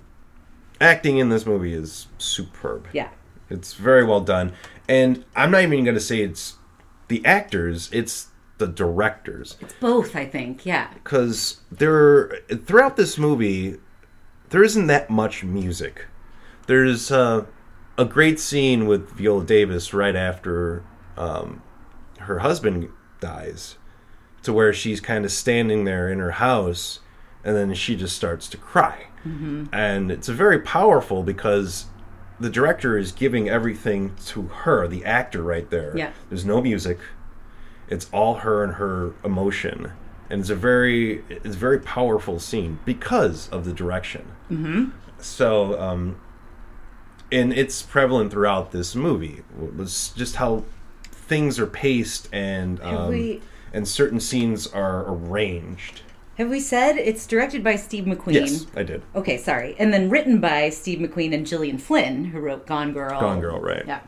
acting in this movie is superb. Yeah. It's very well done. And I'm not even going to say it's the actors, it's the directors. It's Both, I think. Yeah. Because there, throughout this movie, there isn't that much music. There's uh, a great scene with Viola Davis right after um, her husband dies, to where she's kind of standing there in her house, and then she just starts to cry. And it's very powerful because the director is giving everything to her, the actor right there. Yeah. There's no music. It's all her and her emotion. And it's a very it's a very powerful scene because of the direction. Mm-hmm. So, um, and it's prevalent throughout this movie. Was just how things are paced and um, we- and certain scenes are arranged. Have we said it's directed by Steve McQueen? Yes, I did. Okay, sorry. And then written by Steve McQueen and Gillian Flynn, who wrote Gone Girl. Gone Girl, right. Yeah.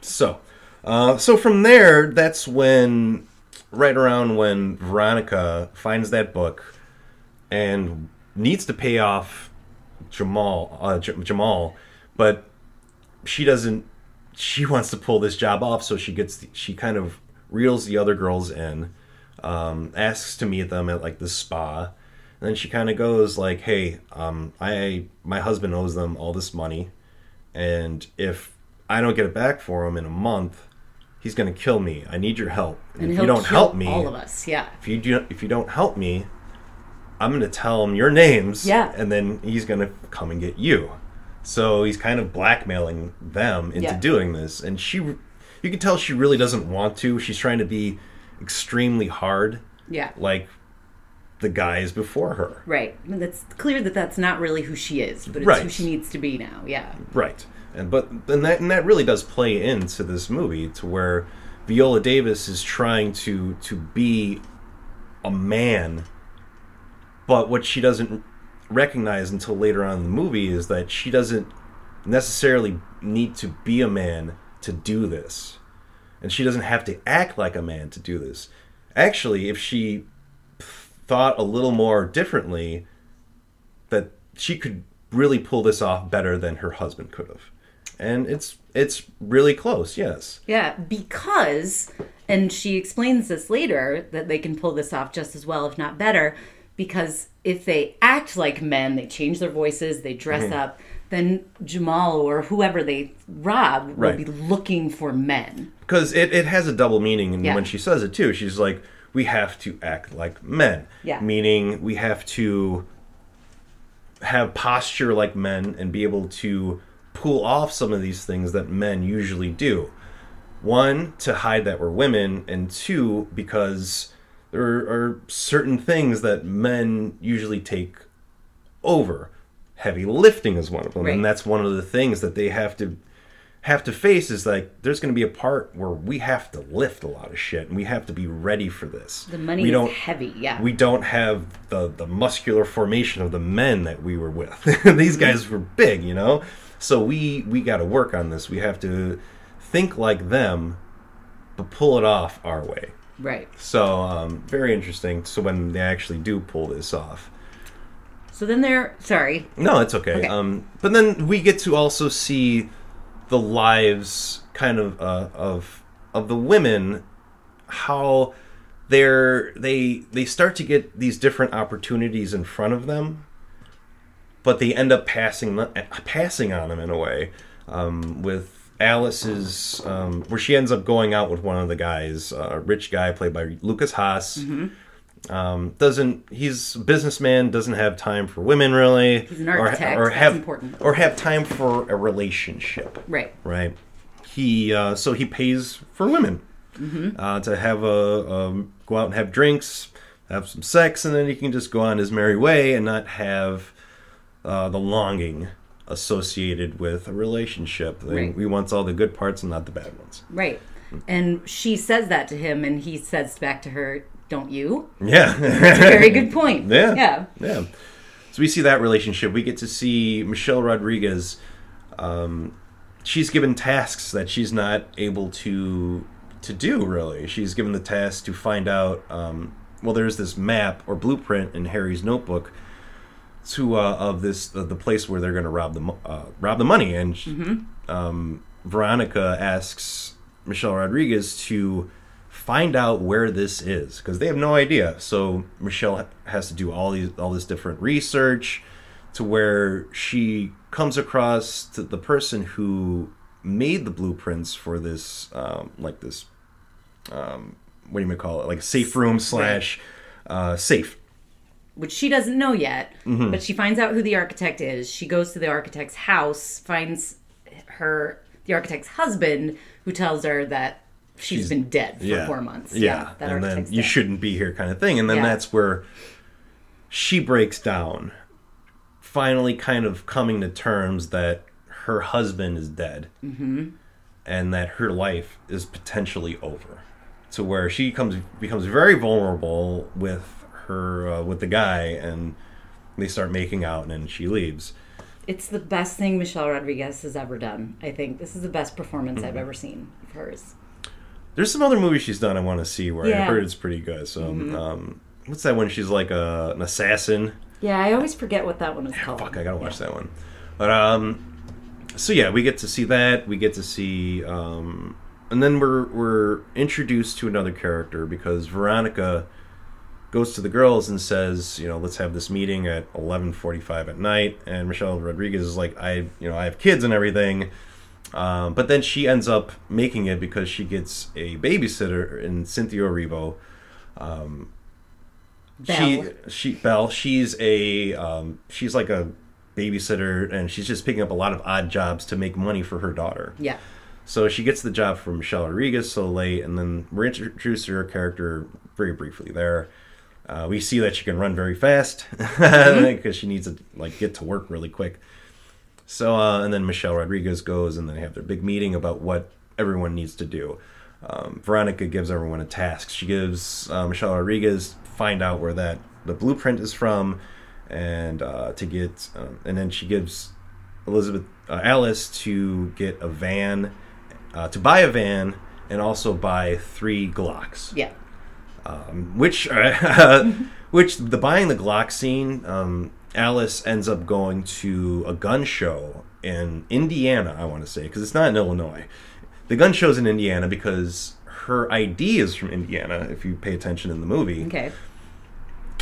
So, uh, so from there, that's when, right around when Veronica finds that book and needs to pay off Jamal, uh, J- Jamal, but she doesn't. She wants to pull this job off, so she gets. She kind of reels the other girls in, um, asks to meet them at like the spa, and then she kind of goes like, "Hey, um, I my husband owes them all this money." and if I don't get it back for him in a month, he's going to kill me. I need your help. And, And if you don't help me, all of us. Yeah. if you do, if you don't help me, I'm going to tell him your names. Yeah. and then he's going to come and get you. So he's kind of blackmailing them into Yeah. doing this, and she, you can tell she really doesn't want to. She's trying to be extremely hard, Yeah. like the guys before her. Right. I mean, That's clear that that's not really who she is, but it's Right. who she needs to be now. Yeah. Right. And but and that and that really does play into this movie to where Viola Davis is trying to to be a man but what she doesn't recognize until later on in the movie is that she doesn't necessarily need to be a man to do this. And she doesn't have to act like a man to do this. Actually, if she thought a little more differently, that she could really pull this off better than her husband could have. And it's it's really close, yes. Yeah, because, and she explains this later, that they can pull this off just as well, if not better, because if they act like men, they change their voices, they dress Mm-hmm. up, then Jamal or whoever they rob will Right. be looking for men. Because it, it has a double meaning and Yeah. when she says it too. She's like, we have to act like men. Yeah. Meaning we have to have posture like men and be able to pull off some of these things that men usually do. One, to hide that we're women, and two, because there are certain things that men usually take over. Heavy lifting is one of them, Right. and that's one of the things that they have to have to face is like there's going to be a part where we have to lift a lot of shit and we have to be ready for this. The money we is don't heavy, yeah. we don't have the the muscular formation of the men that we were with. These mm-hmm. guys were big, you know. So we we got to work on this. We have to think like them, but pull it off our way. Right. So um, very interesting. So when they actually do pull this off, So then they're, sorry, no, it's okay. Okay. Um, but then we get to also see the lives, kind of, uh, of of the women, how they're they they start to get these different opportunities in front of them, but they end up passing passing on them in a way. Um, with Alice's, um, where she ends up going out with one of the guys, a rich guy played by Lukas Haas Mm-hmm. um, doesn't he's a businessman doesn't have time for women really He's an architect, or, or that's have important. or have time for a relationship right. right he uh, so he pays for women Mm-hmm. uh, to have a um, go out and have drinks have some sex and then he can just go on his merry way and not have uh, the longing associated with a relationship. They, Right. We want all the good parts and not the bad ones. Right. And she says that to him, and he says back to her, Don't you? Yeah. Very good point. Yeah. Yeah. Yeah. So we see that relationship. We get to see Michelle Rodriguez. Um, she's given tasks that she's not able to to do. Really, she's given the task to find out. Um, well, there's this map or blueprint in Harry's notebook to uh, of this uh, the place where they're going to rob the uh, rob the money, and um, Veronica asks Michelle Rodriguez to find out where this is because they have no idea. So Michelle has to do all these all this different research to where she comes across to the person who made the blueprints for this um, like this um, what do you call it? Like safe room slash uh, safe Which she doesn't know yet, Mm-hmm. but she finds out who the architect is. She goes to the architect's house, finds her the architect's husband, who tells her that she's been dead for four months. Yeah, that and then you dead. shouldn't be here, kind of thing. And then Yeah. that's where she breaks down, finally, kind of coming to terms that her husband is dead, mm-hmm. and that her life is potentially over. To where she comes becomes very vulnerable with her uh, with the guy, and they start making out, and then she leaves. It's the best thing Michelle Rodriguez has ever done. I think this is the best performance Mm-hmm. I've ever seen of hers. There's some other movies she's done I want to see where I heard it's pretty good. So, um, what's that one? She's like a, an assassin. Yeah, I always forget what that one is called. Fuck, I gotta watch that one. But um, so yeah, we get to see that. We get to see um, and then we're we're introduced to another character because Veronica goes to the girls and says, you know, let's have this meeting at eleven forty five at night. And Michelle Rodriguez is like, I, you know, I have kids and everything. Um, but then she ends up making it because she gets a babysitter in Cynthia Erivo. She she Belle. She's a um, she's like a babysitter, and she's just picking up a lot of odd jobs to make money for her daughter. Yeah. So she gets the job from Michelle Rodriguez so late, and then we're introduced to her character very briefly there. Uh, we see that she can run very fast because she needs to like get to work really quick. So uh, and then Michelle Rodriguez goes, and then they have their big meeting about what everyone needs to do. Um, Veronica gives everyone a task. She gives uh, Michelle Rodriguez find out where that the blueprint is from, and uh, to get, um, and then she gives Elizabeth uh, Alice to get a van, uh, to buy a van, and also buy three Glocks Yeah. Which uh, which the buying the Glock scene, um, Alice ends up going to a gun show in Indiana. I want to say because it's not in Illinois. The gun show's in Indiana because her ID is from Indiana. If you pay attention in the movie, Okay.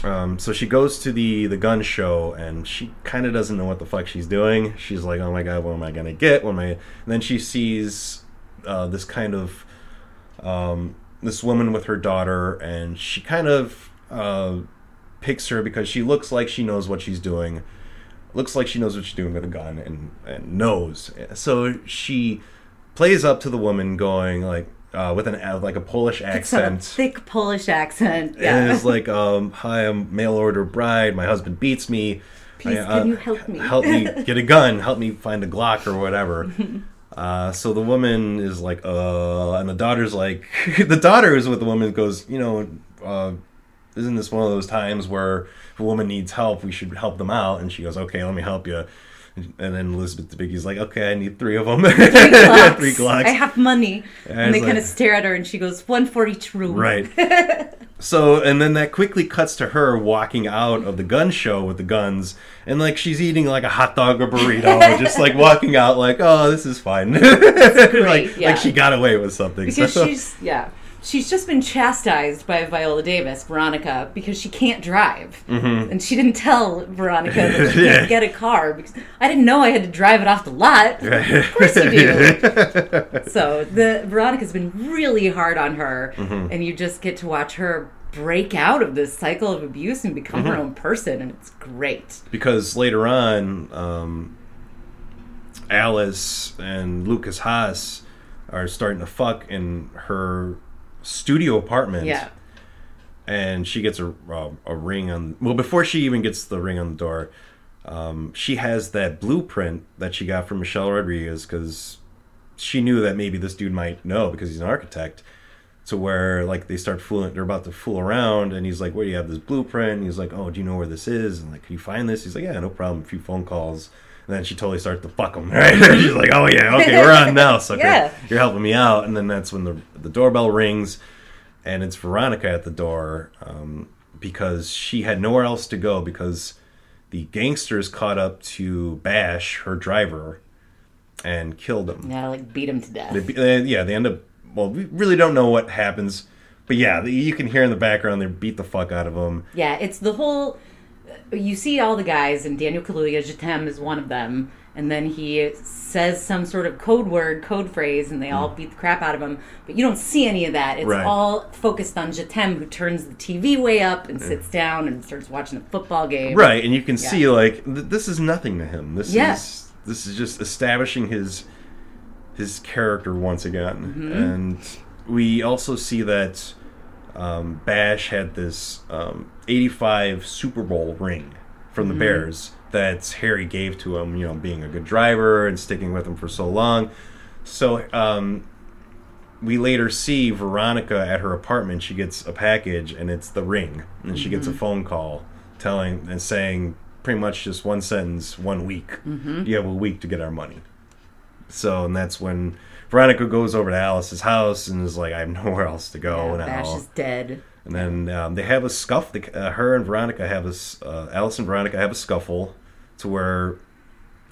um, so she goes to the the gun show and she kind of doesn't know what the fuck she's doing. She's like, "Oh my god, what am I gonna get?" What am I? And then she sees uh, this kind of um, this woman with her daughter, and she kind of uh, picks her because she looks like she knows what she's doing. Looks like she knows what she's doing with a gun, and and knows. So she plays up to the woman, going like uh, with an uh, like a Polish It's a accent. thick Polish accent. And Yeah. it's like, um, hi, I'm mail order bride. My husband beats me. Please, I, can you help me?" Help me get a gun. Help me find a Glock or whatever. uh, so the woman is like, uh, and the daughter's like, the daughter is with the woman goes, you know, uh, isn't this one of those times where if a woman needs help, we should help them out? And she goes, okay, let me help you. And then Elizabeth Debicki's like, okay, I need three of them. Three Glocks. Three Glocks. I have money. and they it's kind of stare at her, and she goes, "One for each room." Right. so, and then that quickly cuts to her walking out of the gun show with the guns, and like she's eating like a hot dog or burrito, just like walking out, like, oh, this is fine. like, yeah. like she got away with something. Because So- she's yeah. She's just been chastised by Viola Davis, Veronica, because she can't drive, mm-hmm. and she didn't tell Veronica that she Yeah. can't get a car because I didn't know I had to drive it off the lot. Of course you do. so the Veronica's been really hard on her, Mm-hmm. and you just get to watch her break out of this cycle of abuse and become Mm-hmm. her own person, and it's great. because later on, um, Alice and Lukas Haas are starting to fuck in her studio apartment. Yeah. and she gets a, a a ring on. Well, before she even gets the ring on the door, um, she has that blueprint that she got from Michelle Rodriguez because she knew that maybe this dude might know because he's an architect. To where like they start fooling, they're about to fool around, and he's like, "Where do you have this blueprint?" And he's like, "Oh, do you know where this is?" And like, "Can you find this?" He's like, "Yeah, no problem." A few phone calls, and then she totally starts to fuck him. Right? She's like, "Oh yeah, okay, we're on now, sucker. Yeah. You're helping me out." And then that's when the the doorbell rings, and it's Veronica at the door um, because she had nowhere else to go because the gangsters caught up to Bash, her driver, and killed him. Yeah, like beat him to death. They, uh, yeah, they end up. Well, we really don't know what happens, but yeah, you can hear in the background they beat the fuck out of him. Yeah, it's the whole. You see all the guys, and Daniel Kaluuya, Jatemme is one of them, and then he says some sort of code word, code phrase, and they all beat the crap out of him. But you don't see any of that. It's Hmm. Right. all focused on Jatemme, who turns the TV way up and sits down and starts watching a football game. Right, and you can Yeah. see like th- this is nothing to him. This Yeah. is this is just establishing his his character once again, Mm-hmm. and we also see that um, Bash had this um, '85 Super Bowl ring from Mm-hmm. the Bears that Harry gave to him. You know, being a good driver and sticking with him for so long. So um, we later see Veronica at her apartment. She gets a package, and it's the ring, and she gets a phone call telling and saying pretty much just one sentence, one week. You have a week to get our money. So, and that's when Veronica goes over to Alice's house and is like, "I have nowhere else to go Yeah, Bash is dead. And then um, they have a scuff. Uh, her and Veronica have a uh, Alice and Veronica have a scuffle to where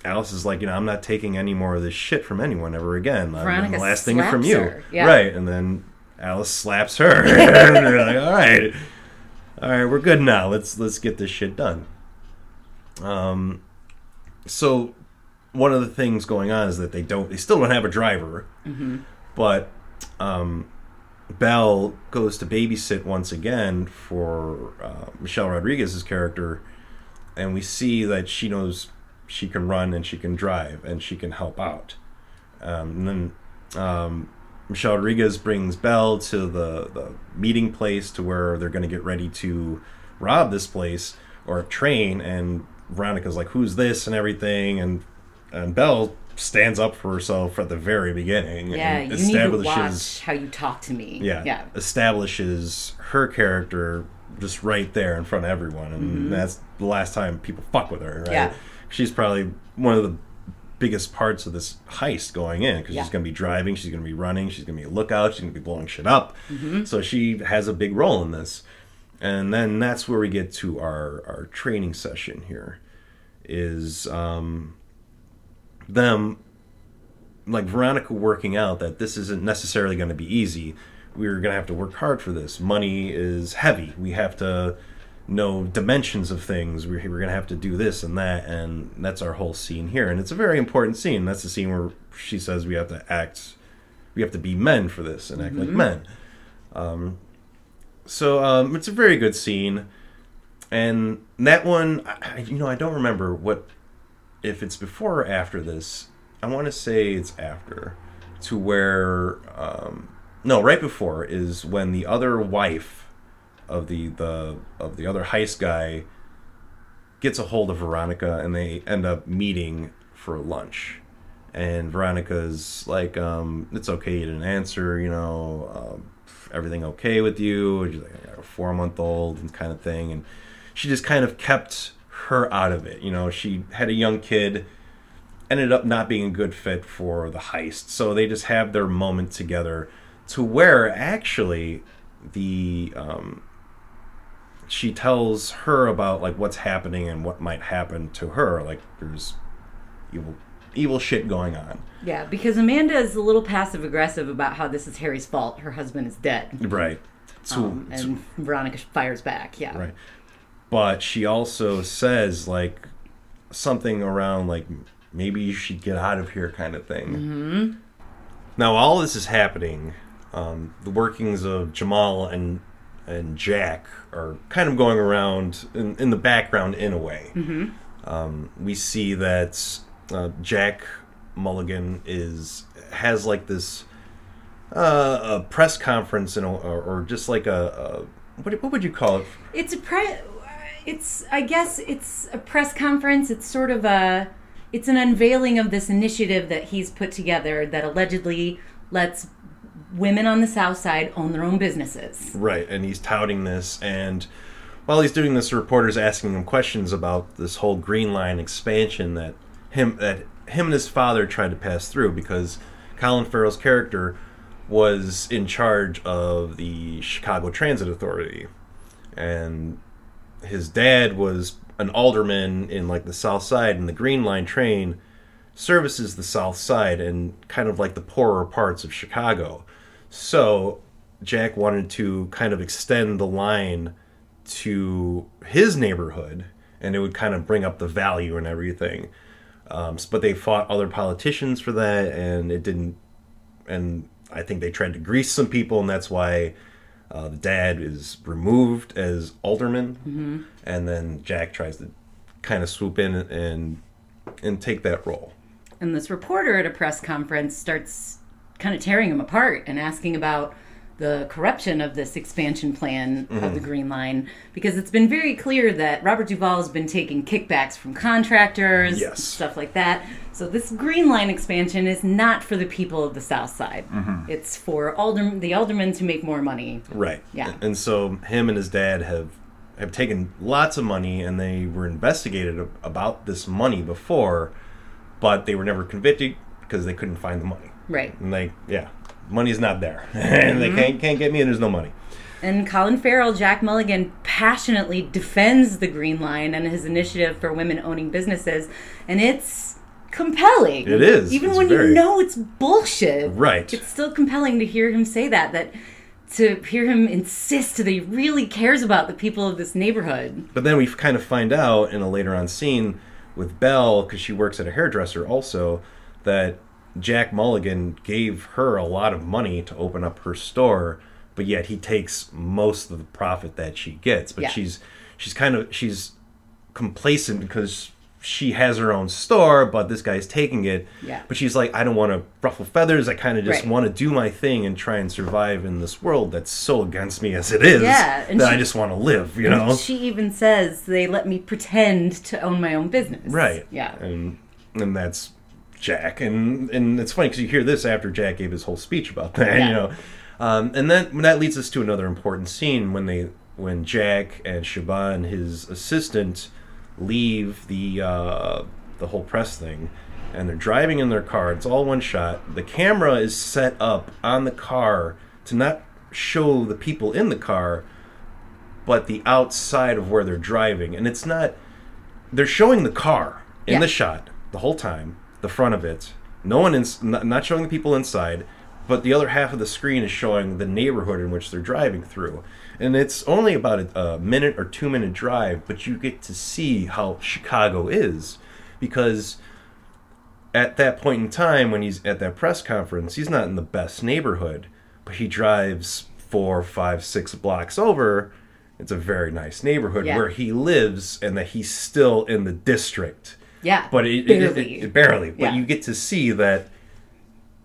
Alice is like, you know, I'm not taking any more of this shit from anyone ever again. I'm Veronica the last thing from you. Yeah. right? And then Alice slaps her. and they're like, all right, all right, we're good now. Let's let's get this shit done. Um, so one of the things going on is that they don't, they still don't have a driver, but um, Belle goes to babysit once again for uh, Michelle Rodriguez's character, and we see that she knows she can run and she can drive and she can help out. Um, and then um, Michelle Rodriguez brings Belle to the, the meeting place to where they're going to get ready to rob this place or train, and Veronica's like, "Who's this?" and everything, and and Belle stands up for herself at the very beginning. Yeah, and you need to watch how you talk to me. yeah, Yeah. establishes her character just right there in front of everyone, and that's the last time people fuck with her. Right? Mm-hmm. Yeah. she's probably one of the biggest parts of this heist going in because Yeah. she's going to be driving, she's going to be running, she's going to be a lookout, she's going to be blowing shit up. Mm-hmm. So she has a big role in this, and then that's where we get to our our training session here. Is um, them like Veronica working out that this isn't necessarily going to be easy. We're going to have to work hard for this. Money is heavy. We have to know dimensions of things. We're, we're going to have to do this and that. And that's our whole scene here. And it's a very important scene. That's the scene where she says we have to act, we have to be men for this and act like men. Um, so um, it's a very good scene. And that one, I- you know, I don't remember what if it's before or after this. I want to say it's after, to where um, no, right before is when the other wife of the the of the other heist guy gets a hold of Veronica, and they end up meeting for lunch. And Veronica's like, um, "It's okay, you didn't answer. You know, um, everything okay with you?" And she's like, "I got a four month old and kind of thing." And she just kind of kept her out of it. You know, she had a young kid ended up not being a good fit for the heist. So they just have their moment together to where actually the um, she tells her about like what's happening and what might happen to her. Like there's evil evil shit going on. Yeah, because Amanda is a little passive aggressive about how this is Harry's fault. Her husband is dead. Right. So, Um, and Veronica fires back. Yeah. Right. But she also says like something around like maybe you should get out of here kind of thing. Mm-hmm. Now all this is happening. Um, the workings of Jamal and and Jack are kind of going around in, in the background in a way. Mm-hmm. Um, we see that uh, Jack Mulligan is has like this uh, a press conference in a, or, just like a, a what, what would you call it? It's a pre- it's I guess it's a press conference. It's sort of a it's an unveiling of this initiative that he's put together that allegedly lets women on the south side own their own businesses. Right, and he's touting this, and while he's doing this, the reporter's asking him questions about this whole Green Line expansion that him that him and his father tried to pass through because Colin Farrell's character was in charge of the Chicago Transit Authority, and his dad was an alderman in like the South Side, and the Green Line train services the South Side and kind of like the poorer parts of Chicago. So Jack wanted to kind of extend the line to his neighborhood, and it would kind of bring up the value and everything. Um, but they fought other politicians for that, and it didn't. And I think they tried to grease some people, and that's why uh, the dad is removed as alderman, and then Jack tries to kind of swoop in and and take that role. And this reporter at a press conference starts kind of tearing him apart and asking about the corruption of this expansion plan Mm-hmm. of the Green Line because it's been very clear that Robert Duvall has been taking kickbacks from contractors, Yes. stuff like that. So this Green Line expansion is not for the people of the South Side. Mm-hmm. It's for alder- the aldermen to make more money. Right. Yeah. And so him and his dad have have taken lots of money, and they were investigated about this money before, but they were never convicted because they couldn't find the money. Right. And they, yeah, money's not there, and they mm-hmm. can't can't get me, and there's no money. And Colin Farrell, Jack Mulligan, passionately defends the Green Line and his initiative for women owning businesses, and it's compelling. It is. even It's when very- you know it's bullshit. Right. It's still compelling to hear him say that. That to hear him insist that he really cares about the people of this neighborhood. But then we kind of find out in a later on scene with Belle, because she works at a hairdresser also, that Jack Mulligan gave her a lot of money to open up her store, but yet he takes most of the profit that she gets. But Yeah. she's she's kind of she's complacent because she has her own store, but this guy's taking it. Yeah. But she's like, I don't want to ruffle feathers. I kind of just Right. want to do my thing and try and survive in this world that's so against me as it is. Yeah, and that I just want to live. You know. She even says they let me pretend to own my own business. Right. Yeah. And and that's Jack, and and it's funny because you hear this after Jack gave his whole speech about that, Yeah. you know. Um, and then that leads us to another important scene when they when Jack and Siobhan, his assistant, leave the uh, the whole press thing, and they're driving in their car. It's all one shot. The camera is set up on the car to not show the people in the car, but the outside of where they're driving, and it's not they're showing the car in Yeah. the shot the whole time, the front of it. No one is not, not showing the people inside, but the other half of the screen is showing the neighborhood in which they're driving through. And it's only about a, a minute or two minute drive, but you get to see how Chicago is because at that point in time when he's at that press conference, he's not in the best neighborhood, but he drives four, five, six blocks over. It's a very nice neighborhood Yeah. where he lives, and that he's still in the district. Yeah. But it, it- barely. it- it- barely. But Yeah. you get to see that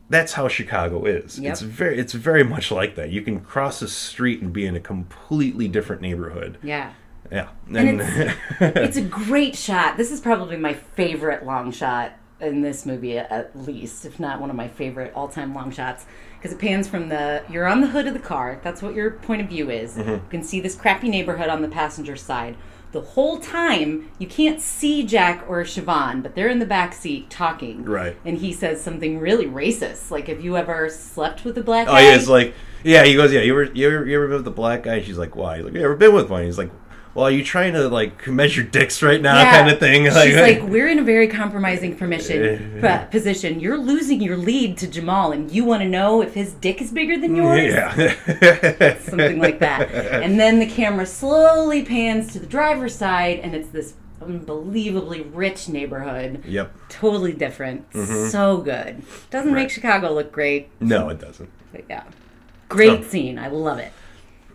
that's how Chicago is. Yep. It's very it's very much like that. You can cross a street and be in a completely different neighborhood. yeah. Yeah. And it's a great shot. This is probably my favorite long shot in this movie, at least, if not one of my favorite all-time long shots, because it pans from the you're on the hood of the car. That's what your point of view is. Mm-hmm. You can see this crappy neighborhood on the passenger side. The whole time, you can't see Jack or Siobhan, but they're in the back seat talking. Right. And he says something really racist, like, "Have you ever slept with a black Oh guy?" yeah, it's like yeah. He goes, yeah. You ever you ever you ever been with the black guy? She's like, why? He's like, you ever been with one? He's like, well, are you trying to like measure dicks right now, kind of thing? She's like, we're in a very compromising permission, p- position. You're losing your lead to Jamal, and you want to know if his dick is bigger than yours? yeah. Something like that. And then the camera slowly pans to the driver's side, and it's this unbelievably rich neighborhood. yep. Totally different. Mm-hmm. So good. Doesn't make Chicago look great, No, it doesn't. but yeah. Great Oh. scene. I love it.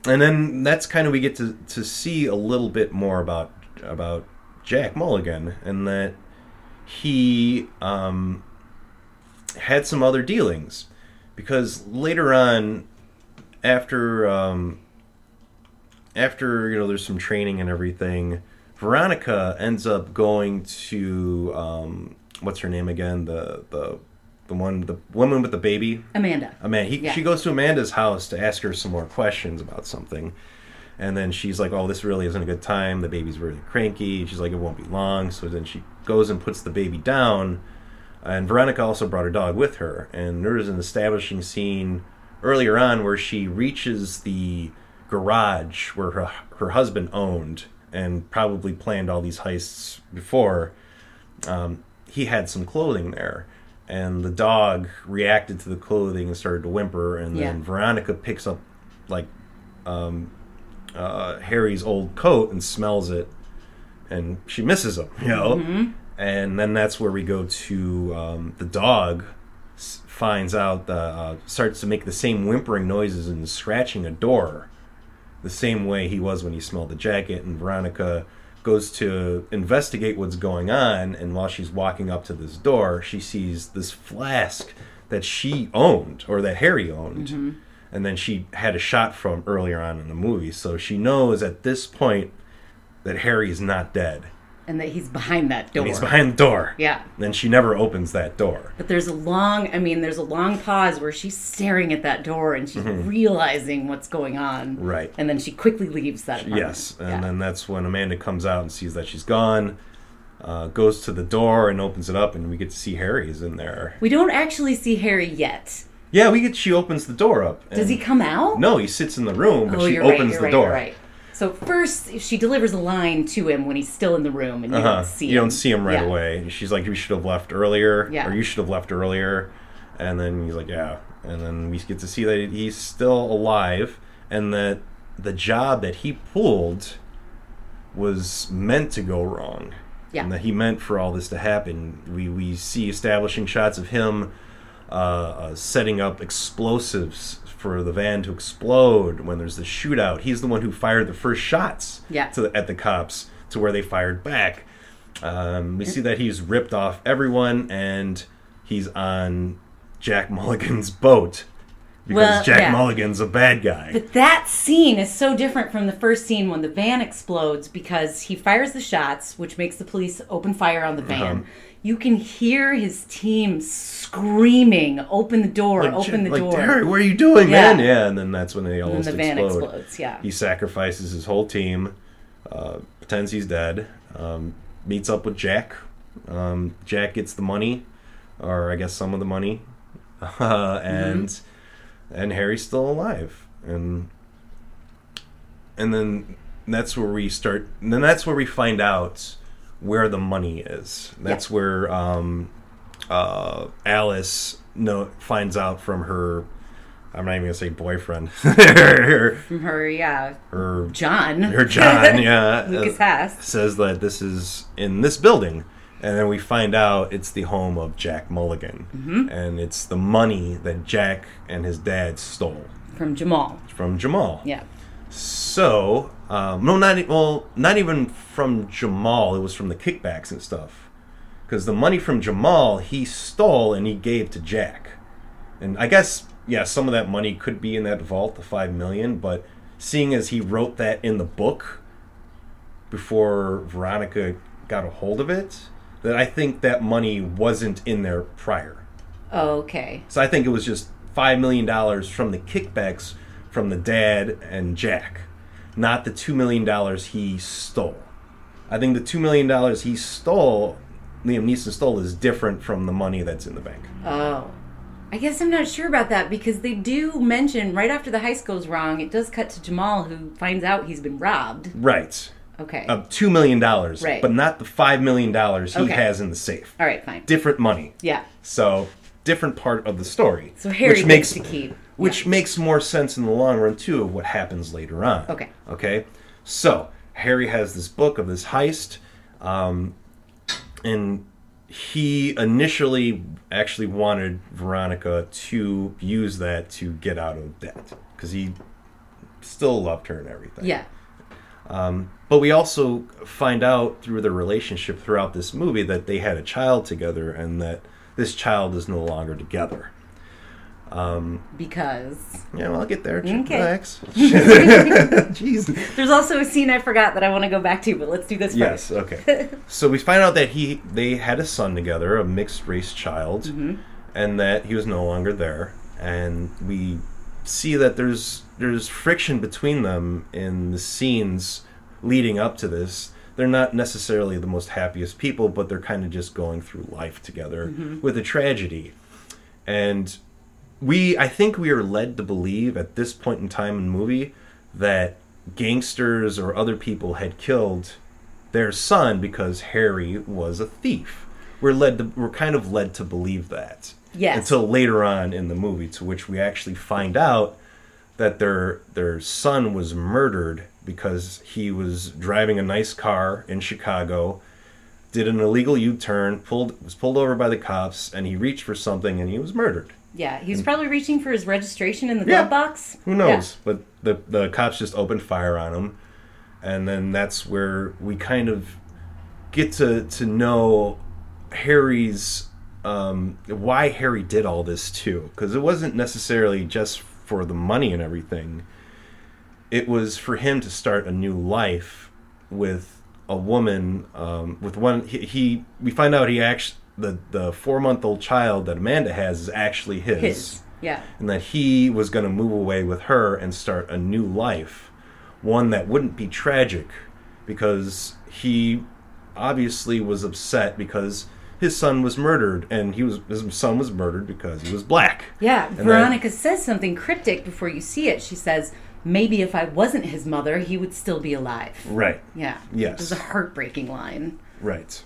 And then that's kind of we get to to see a little bit more about about Jack Mulligan and that he um, had some other dealings because later on after um, after you know there's some training and everything Veronica ends up going to um, what's her name again? The the the one the woman with the baby. Amanda. Amanda. He, Yeah. She goes to Amanda's house to ask her some more questions about something. And then she's like, "Oh, this really isn't a good time. The baby's really cranky." She's like, "It won't be long." So then she goes and puts the baby down. And Veronica also brought her dog with her. And there is an establishing scene earlier on where she reaches the garage where her her husband owned and probably planned all these heists before. Um, he had some clothing there, and the dog reacted to the clothing and started to whimper. And then Yeah. Veronica picks up like um, uh, Harry's old coat and smells it, and she misses him, you know. And then that's where we go to um, the dog s- finds out, uh, uh, starts to make the same whimpering noises and scratching a door, the same way he was when he smelled the jacket. And Veronica goes to investigate what's going on, and while she's walking up to this door, she sees this flask that she owned or that Harry owned mm-hmm. and then she had a shot from earlier on in the movie. So she knows at this point that Harry is not dead. And that he's behind that door. And he's behind the door. Yeah. Then she never opens that door. But there's a long, I mean, there's a long pause where she's staring at that door and she's realizing what's going on. Mm-hmm. Right. And then she quickly leaves that apartment. Yes, and Yeah. then that's when Amanda comes out and sees that she's gone. Uh, goes to the door and opens it up, and we get to see Harry's in there. We don't actually see Harry yet. Yeah, we get. She opens the door up. Does he come out? No, he sits in the room, but oh, she you're opens right, you're the right, door. You're right. So first, she delivers a line to him when he's still in the room, and you Uh-huh. don't see you him. don't see him right Yeah. away. She's like, "You should have left earlier," Yeah. or "You should have left earlier," and then he's like, "Yeah," and then we get to see that he's still alive, and that the job that he pulled was meant to go wrong, Yeah. and that he meant for all this to happen. We we see establishing shots of him uh, uh, setting up explosives for the van to explode when there's the shootout. He's the one who fired the first shots Yeah. to the, at the cops to where they fired back. Um, we see that he's ripped off everyone and he's on Jack Mulligan's boat because Well, Jack yeah. Mulligan's a bad guy. But that scene is so different from the first scene when the van explodes because he fires the shots, which makes the police open fire on the van. Uh-huh. You can hear his team screaming, "Open the door! like, open the like, door!" Derek, what are you doing, Yeah. man? Yeah, and then that's when they almost the van explode. explodes. Yeah, He sacrifices his whole team, uh, pretends he's dead, um, meets up with Jack. Um, Jack gets the money, or I guess some of the money, uh, and Mm-hmm. and Harry's still alive, and and then that's where we start. And then that's where we find out where the money is. That's where um, uh, Alice no finds out from her. I'm not even gonna say boyfriend. her, from her, yeah, her John, her John, yeah, Lukas uh, Haas. says that this is in this building, and then we find out it's the home of Jack Mulligan, Mm-hmm. and it's the money that Jack and his dad stole from Jamal. from Jamal. Yeah, So, um, no, not well, not even from Jamal. It was from the kickbacks and stuff, because the money from Jamal he stole and he gave to Jack, and I guess yeah, some of that money could be in that vault, the five million. But seeing as he wrote that in the book before Veronica got a hold of it, that I think that money wasn't in there prior. okay. So I think it was just five million dollars from the kickbacks from the dad and Jack, not the two million dollars he stole. I think the two million dollars he stole, Liam Neeson stole, is different from the money that's in the bank. Oh. I guess I'm not sure about that because they do mention right after the heist goes wrong, it does cut to Jamal who finds out he's been robbed. Right, Okay. of two million dollars, Right. but not the five million dollars he Okay. has in the safe. All right, fine. Different money. Yeah. So different part of the story. So Harry which makes to keep. Which makes more sense in the long run too of what happens later on. Okay. Okay. So Harry has this book of this heist, um, and he initially actually wanted Veronica to use that to get out of debt because he still loved her and everything. Yeah. But we also find out through their relationship throughout this movie that they had a child together and that this child is no longer together. Because Yeah, well, I'll get there. Okay. Relax. Jeez. there's also a scene I forgot that I want to go back to, but let's do this Yes. first. Okay. so we find out that he they had a son together, a mixed race child, Mm-hmm. and that he was no longer there. And we see that there's there's friction between them in the scenes leading up to this. They're not necessarily the most happiest people, but they're kind of just going through life together Mm-hmm. with a tragedy. And we I think we are led to believe at this point in time in the movie that gangsters or other people had killed their son because Harry was a thief. We're led to we're kind of led to believe that. Yes. Until later on in the movie to which we actually find out that their their son was murdered because he was driving a nice car in Chicago, did an illegal U-turn, pulled was pulled over by the cops and he reached for something and he was murdered. Yeah, he was probably reaching for his registration in the Yeah. glove box. Who knows? But the the cops just opened fire on him, and then that's where we kind of get to to know Harry's um, why Harry did all this too, because it wasn't necessarily just for the money and everything. It was for him to start a new life with a woman. Um, with one, he, he we find out he actually the the four month old child that Amanda has is actually Yeah. His. Yeah. and that he was going to move away with her and start a new life, one that wouldn't be tragic, because he obviously was upset because his son was murdered, and he was his son was murdered because he was black. Yeah, And Veronica says something cryptic before you see it. She says, maybe if I wasn't his mother, he would still be alive. Right, Yeah. Yes. It was a heartbreaking line. right.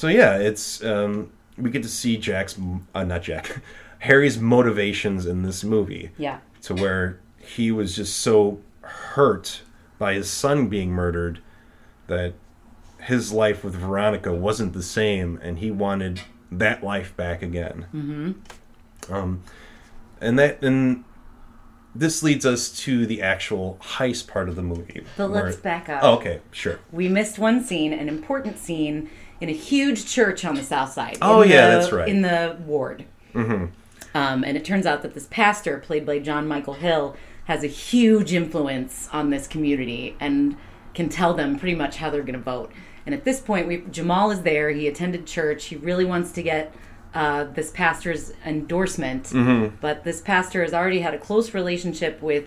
So yeah, it's um, we get to see Jack's uh, not Jack, Harry's motivations in this movie. Yeah. to where he was just so hurt by his son being murdered that his life with Veronica wasn't the same, and he wanted that life back again. Mm-hmm. Um, and that and this leads us to the actual heist part of the movie. But where- let's back up. Oh, okay, sure. We missed one scene, an important scene, in a huge church on the south side. Oh, yeah, the- that's right. In the ward. Mm-hmm. Um, and it turns out that this pastor, played by Jon Michael Hill, has a huge influence on this community and can tell them pretty much how they're going to vote. And at this point, we, Jamal is there. He attended church. He really wants to get uh, this pastor's endorsement, Mm-hmm. but this pastor has already had a close relationship with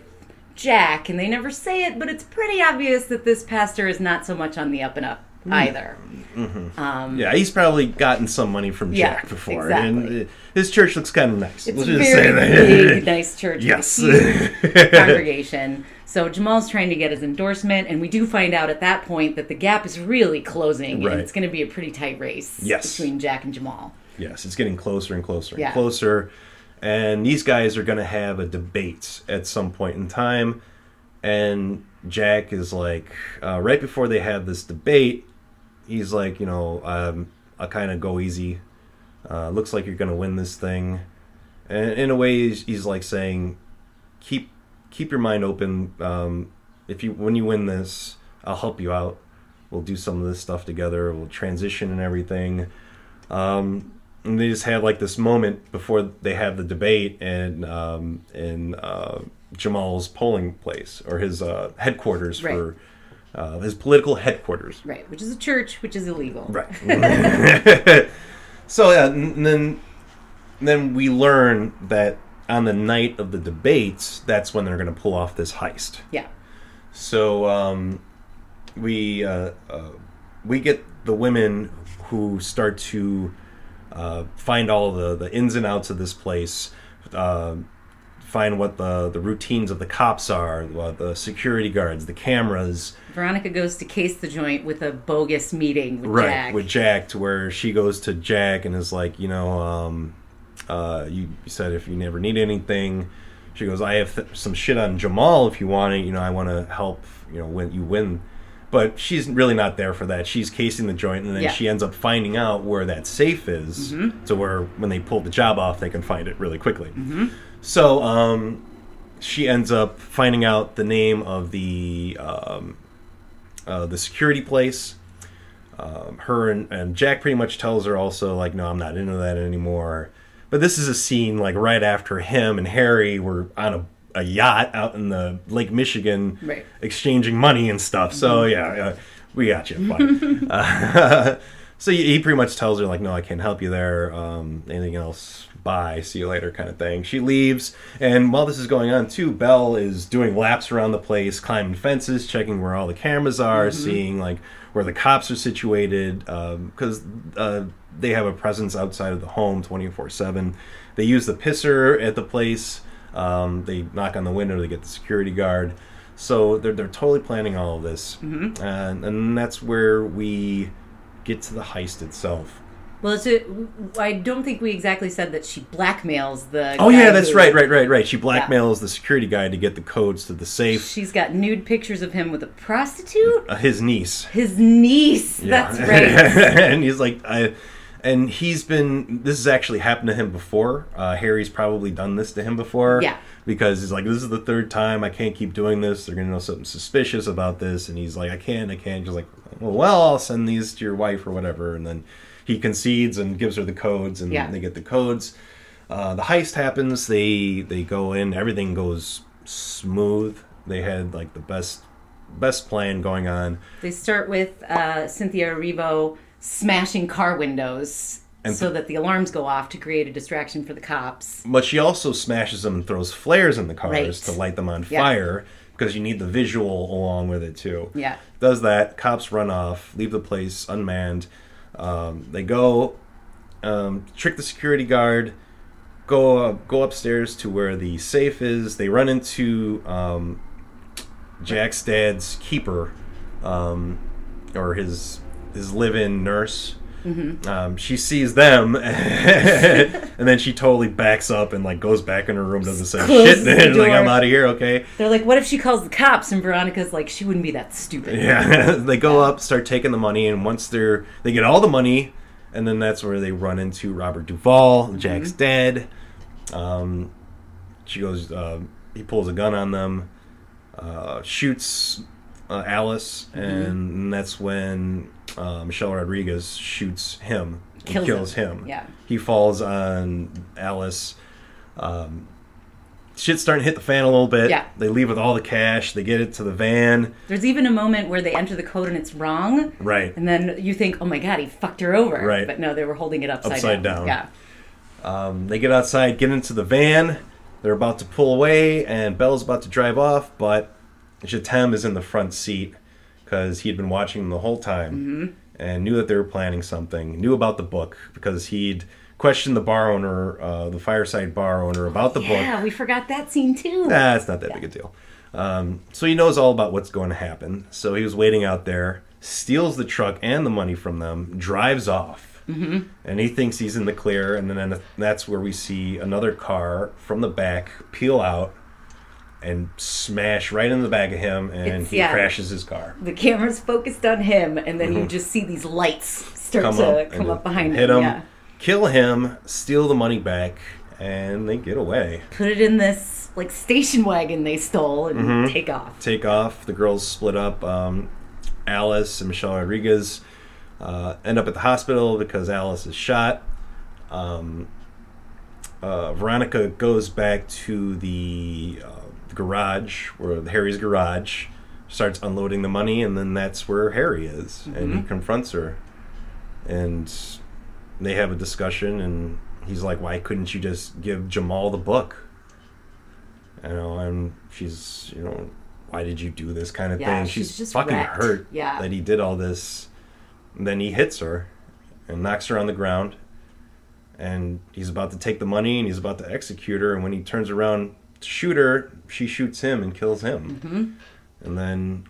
Jack, and they never say it, but it's pretty obvious that this pastor is not so much on the up and up Hmm. either. Um, Yeah, he's probably gotten some money from Yeah, Jack before, exactly. and his church looks kind of nice. It's Let's a just very big, nice church. Yes. congregation. So Jamal's trying to get his endorsement, and we do find out at that point that the gap is really closing, Right. and it's going to be a pretty tight race Yes. between Jack and Jamal. Yes, it's getting closer and closer and Yeah. closer. And these guys are going to have a debate at some point in time. And Jack is like, uh, right before they have this debate, he's like, you know, um, I'll kind of go easy. Uh, looks like you're going to win this thing. And in a way, he's, he's like saying, keep keep your mind open. Um, if you when you win this, I'll help you out. We'll do some of this stuff together. We'll transition and everything. Um, and they just have like this moment before they have the debate in um, in uh, Jamal's polling place or his uh, headquarters Right. for uh, his political headquarters. Right, which is a church, which is illegal. Right. so yeah, and then then we learn that on the night of the debates, that's when they're going to pull off this heist. Yeah. So um, we uh, uh, we get the women who start to uh, find all the, the ins and outs of this place, uh, find what the, the routines of the cops are, the security guards, the cameras, Veronica goes to case the joint with a bogus meeting with right Jack. with Jack, to where she goes to Jack and is like, you know, um, uh, you, said if you never need anything, she goes, I have th- some shit on Jamal if you want it. You know, I want to help. You know, when you win. But she's really not there for that. She's casing the joint, and then Yeah. she ends up finding out where that safe is, Mm-hmm. to where when they pull the job off, they can find it really quickly. So um, she ends up finding out the name of the um, uh, the security place. Um, her and, and Jack pretty much tells her also like, no, I'm not into that anymore. But this is a scene like right after him and Harry were on a, a yacht out in the Lake Michigan, Right. exchanging money and stuff. So yeah, uh, we got you. Uh, so he, he pretty much tells her like, "No, I can't help you there. Um, anything else? Bye. See you later," kind of thing. She leaves, and while this is going on too, Belle is doing laps around the place, climbing fences, checking where all the cameras are, seeing like where the cops are situated, because uh, they have a presence outside of the home twenty four seven. They use the pisser at the place. Um, they knock on the window to get the security guard. So they're, they're totally planning all of this. And, and that's where we get to the heist itself. Well, I don't think we exactly said that she blackmails the. Oh, yeah, that's who- right, right, right, right. She blackmails the security guy to get the codes to the safe. She's got nude pictures of him with a prostitute. Uh, his niece. His niece. That's right. and he's like, I, and he's been. This has actually happened to him before. Uh, Harry's probably done this to him before. Yeah. Because he's like, this is the third time. I can't keep doing this. They're gonna know something suspicious about this. And he's like, I can't. I can't. Just like, well, well, I'll send these to your wife or whatever. And then he concedes and gives her the codes, and Yeah. they get the codes. Uh, the heist happens. They they go in. Everything goes smooth. They had like the best best plan going on. They start with uh, Cynthia Erivo smashing car windows And- so that the alarms go off to create a distraction for the cops. But she also smashes them and throws flares in the cars Right. to light them on Yeah. fire because you need the visual along with it too. Yeah. Does that. Cops run off, leave the place unmanned. Um, they go um, trick the security guard, go uh, go upstairs to where the safe is. They run into um, Jack's dad's keeper, um, or his his live-in nurse. Mm-hmm. Um, she sees them, and then she totally backs up and like goes back in her room, doesn't say Closes shit. the and like I'm out of here, okay? They're like, what if she calls the cops? And Veronica's like, she wouldn't be that stupid. Yeah, they go up, start taking the money, and once they're they get all the money, and then that's where they run into Robert Duvall. Jack's Mm-hmm. dead. Um, she goes, uh, he pulls a gun on them, uh, shoots uh, Alice, Mm-hmm. and that's when uh, Michelle Rodriguez shoots him, and Kills kills him. him. Yeah. he falls on Alice. Um, shit's starting to hit the fan a little bit. Yeah. They leave with all the cash. They get it to the van. There's even a moment where they enter the code and it's wrong. Right. And then you think, oh my god, he fucked her over. Right. But no, they were holding it upside, Upside down. Yeah. Um, they get outside, get into the van. They're about to pull away, and Belle's about to drive off, but Jatemme is in the front seat because he had been watching them the whole time Mm-hmm. and knew that they were planning something. Knew about the book because he'd questioned the bar owner, uh, the fireside bar owner, about the Yeah, book. Yeah, we forgot that scene too. Nah, it's not that big a deal. Um, so he knows all about what's going to happen. So he was waiting out there, steals the truck and the money from them, drives off. Mm-hmm. And he thinks he's in the clear. And then that's where we see another car from the back peel out and smash right in the back of him. And It's- he yeah. crashes his car. the camera's focused on him, and then you just see these lights start Mm-hmm. Come to up, come and up behind hit him. him, Yeah. kill him, steal the money back, and they get away. Put it in this like station wagon they stole and Mm-hmm. take off. take off. The girls split up. Um, Alice and Michelle Rodriguez uh, end up at the hospital because Alice is shot. Um, uh, Veronica goes back to the uh, garage, where Harry's garage, starts unloading the money, and then that's where Harry is, and he mm-hmm. confronts her, and they have a discussion, and he's like, "Why couldn't you just give Jamal the book?" You know, and she's, you know, why did you do this kind of Yeah, thing? she's She's, just fucking wrecked. hurt Yeah. that he did all this. And then he hits her and knocks her on the ground. And he's about to take the money and he's about to execute her. And when he turns around to shoot her, she shoots him and kills him. Mm-hmm. And then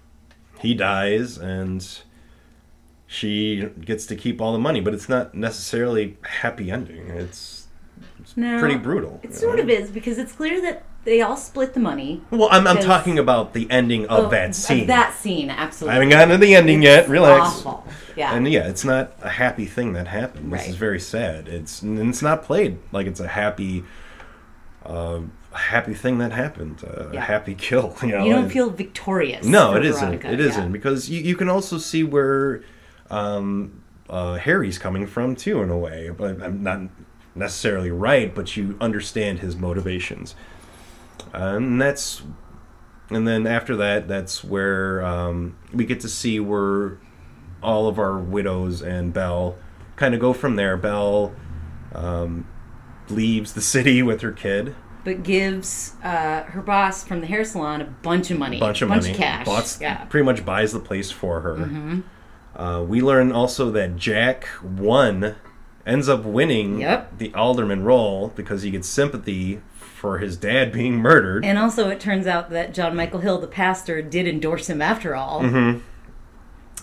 he dies and she gets to keep all the money. But it's not necessarily happy ending. It's No, pretty brutal. It sort know? of is because it's clear that they all split the money. Well, I'm, I'm talking about the ending of Oh, that scene. That scene, absolutely. I haven't gotten to the ending yet. Relax. Awful. Yeah. And yeah, it's not a happy thing that happened. This Right. is very sad. It's and it's not played like it's a happy, uh, happy thing that happened. A Yeah. happy kill. You know. you don't and- feel victorious. No, it isn't. Veronica, It yeah. isn't because you, you can also see where um, uh, Harry's coming from too, in a way. But I'm not necessarily right, but you understand his motivations. and that's and then after that, that's where um, we get to see where all of our widows and Belle kind of go from there. Belle um, leaves the city with her kid, But gives uh, her boss from the hair salon a bunch of money. bunch of bunch money, of cash. Bots- yeah. Mm-hmm. pretty much buys the place for her. Uh, we learn also that Jack won, ends up winning Yep. the alderman role because he gets sympathy for his dad being murdered. And also, it turns out that Jon Michael Hill, the pastor, did endorse him after all. Mm-hmm.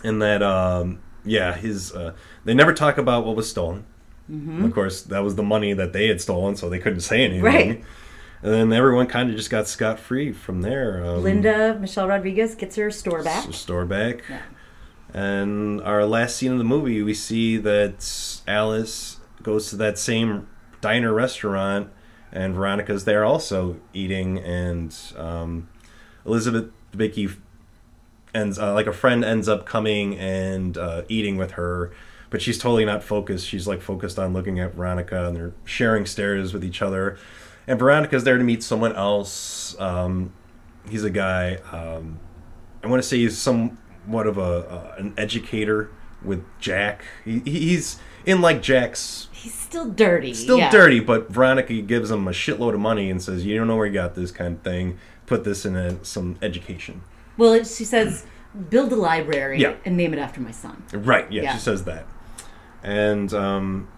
and that um yeah his uh they never talk about what was stolen Mm-hmm. of course that was the money that they had stolen so they couldn't say anything Right. And then everyone kind of just got scot-free from there um, Linda Michelle Rodriguez gets her store back. s- store back Yeah. and our last scene of the movie we see that alice goes to that same diner restaurant and veronica's there also eating and um, elizabeth Debicki ends uh, like a friend ends up coming and uh, eating with her but she's totally not focused she's like focused on looking at veronica and they're sharing stares with each other and veronica's there to meet someone else um, he's a guy um, i want to say he's somewhat of a uh, an educator with jack he, he's in like jack's He's still dirty. still yeah. dirty but veronica gives him a shitload of money and says you don't know where you got this kind of thing put this in a, some education Well, she says, build a library Yeah. and name it after my son. Right. Yeah, Yeah. she says that. And um,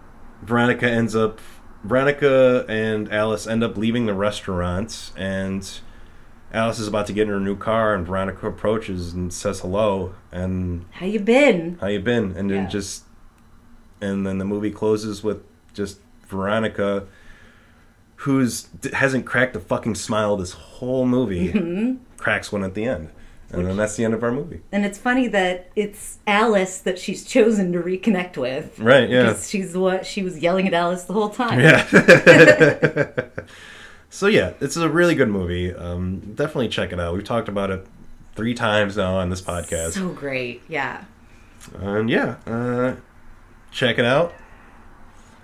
Veronica ends up. Veronica and Alice end up leaving the restaurant, and Alice is about to get in her new car, and Veronica approaches and says hello, and How you been? how you been? And then Yeah. just, and then the movie closes with just Veronica, who's hasn't cracked a fucking smile this whole movie, Mm-hmm. cracks one at the end, and then that's the end of our movie. And it's funny that it's Alice that she's chosen to reconnect with. Right? Yeah. Because she's what she was yelling at Alice the whole time. Yeah. so yeah, it's a really good movie. Um, definitely check it out. We've talked about it three times now on this podcast. So great. Yeah. and yeah, uh, check it out.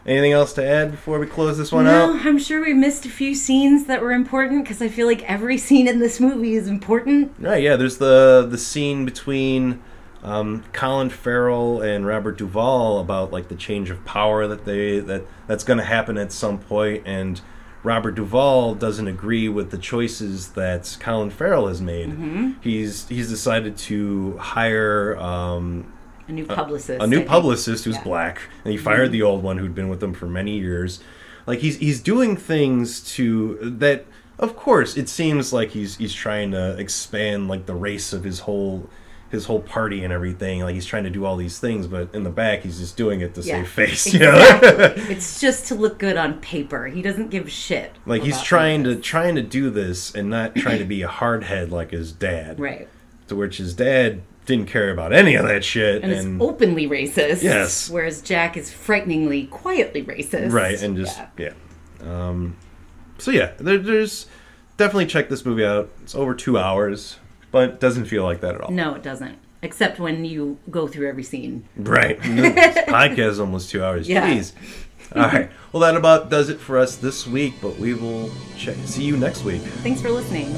Anything else to add before we close this one No, out? I'm sure we missed a few scenes that were important because I feel like every scene in this movie is important. Right. Yeah. There's the the scene between um, Colin Farrell and Robert Duvall about like the change of power that they that that's going to happen at some point, and Robert Duvall doesn't agree with the choices that Colin Farrell has made. Mm-hmm. He's he's decided to hire um, A new publicist. a I new think. publicist who's Yeah. Mm-hmm. black, and he fired the old one who'd been with him for many years. Like he's he's doing things to that. Of course, it seems like he's he's trying to expand like the race of his whole his whole party and everything. Like he's trying to do all these things, but in the back, he's just doing it to Yeah. save face. You know? Exactly. it's just to look good on paper. He doesn't give shit. like he's trying to trying to do this and not trying to be a hardhead like his dad. Right. To which his dad didn't care about any of that shit. And, And, is openly racist. Yes. Whereas Jack is frighteningly quietly racist. right and just Yeah. yeah, Um, so yeah there, there's definitely check this movie out it's over two hours but it doesn't feel like that at all No, it doesn't. Except when you go through every scene. right this podcast is almost two hours Yeah. jeez all right well that about does it for us this week but we will check see you next week Thanks for listening.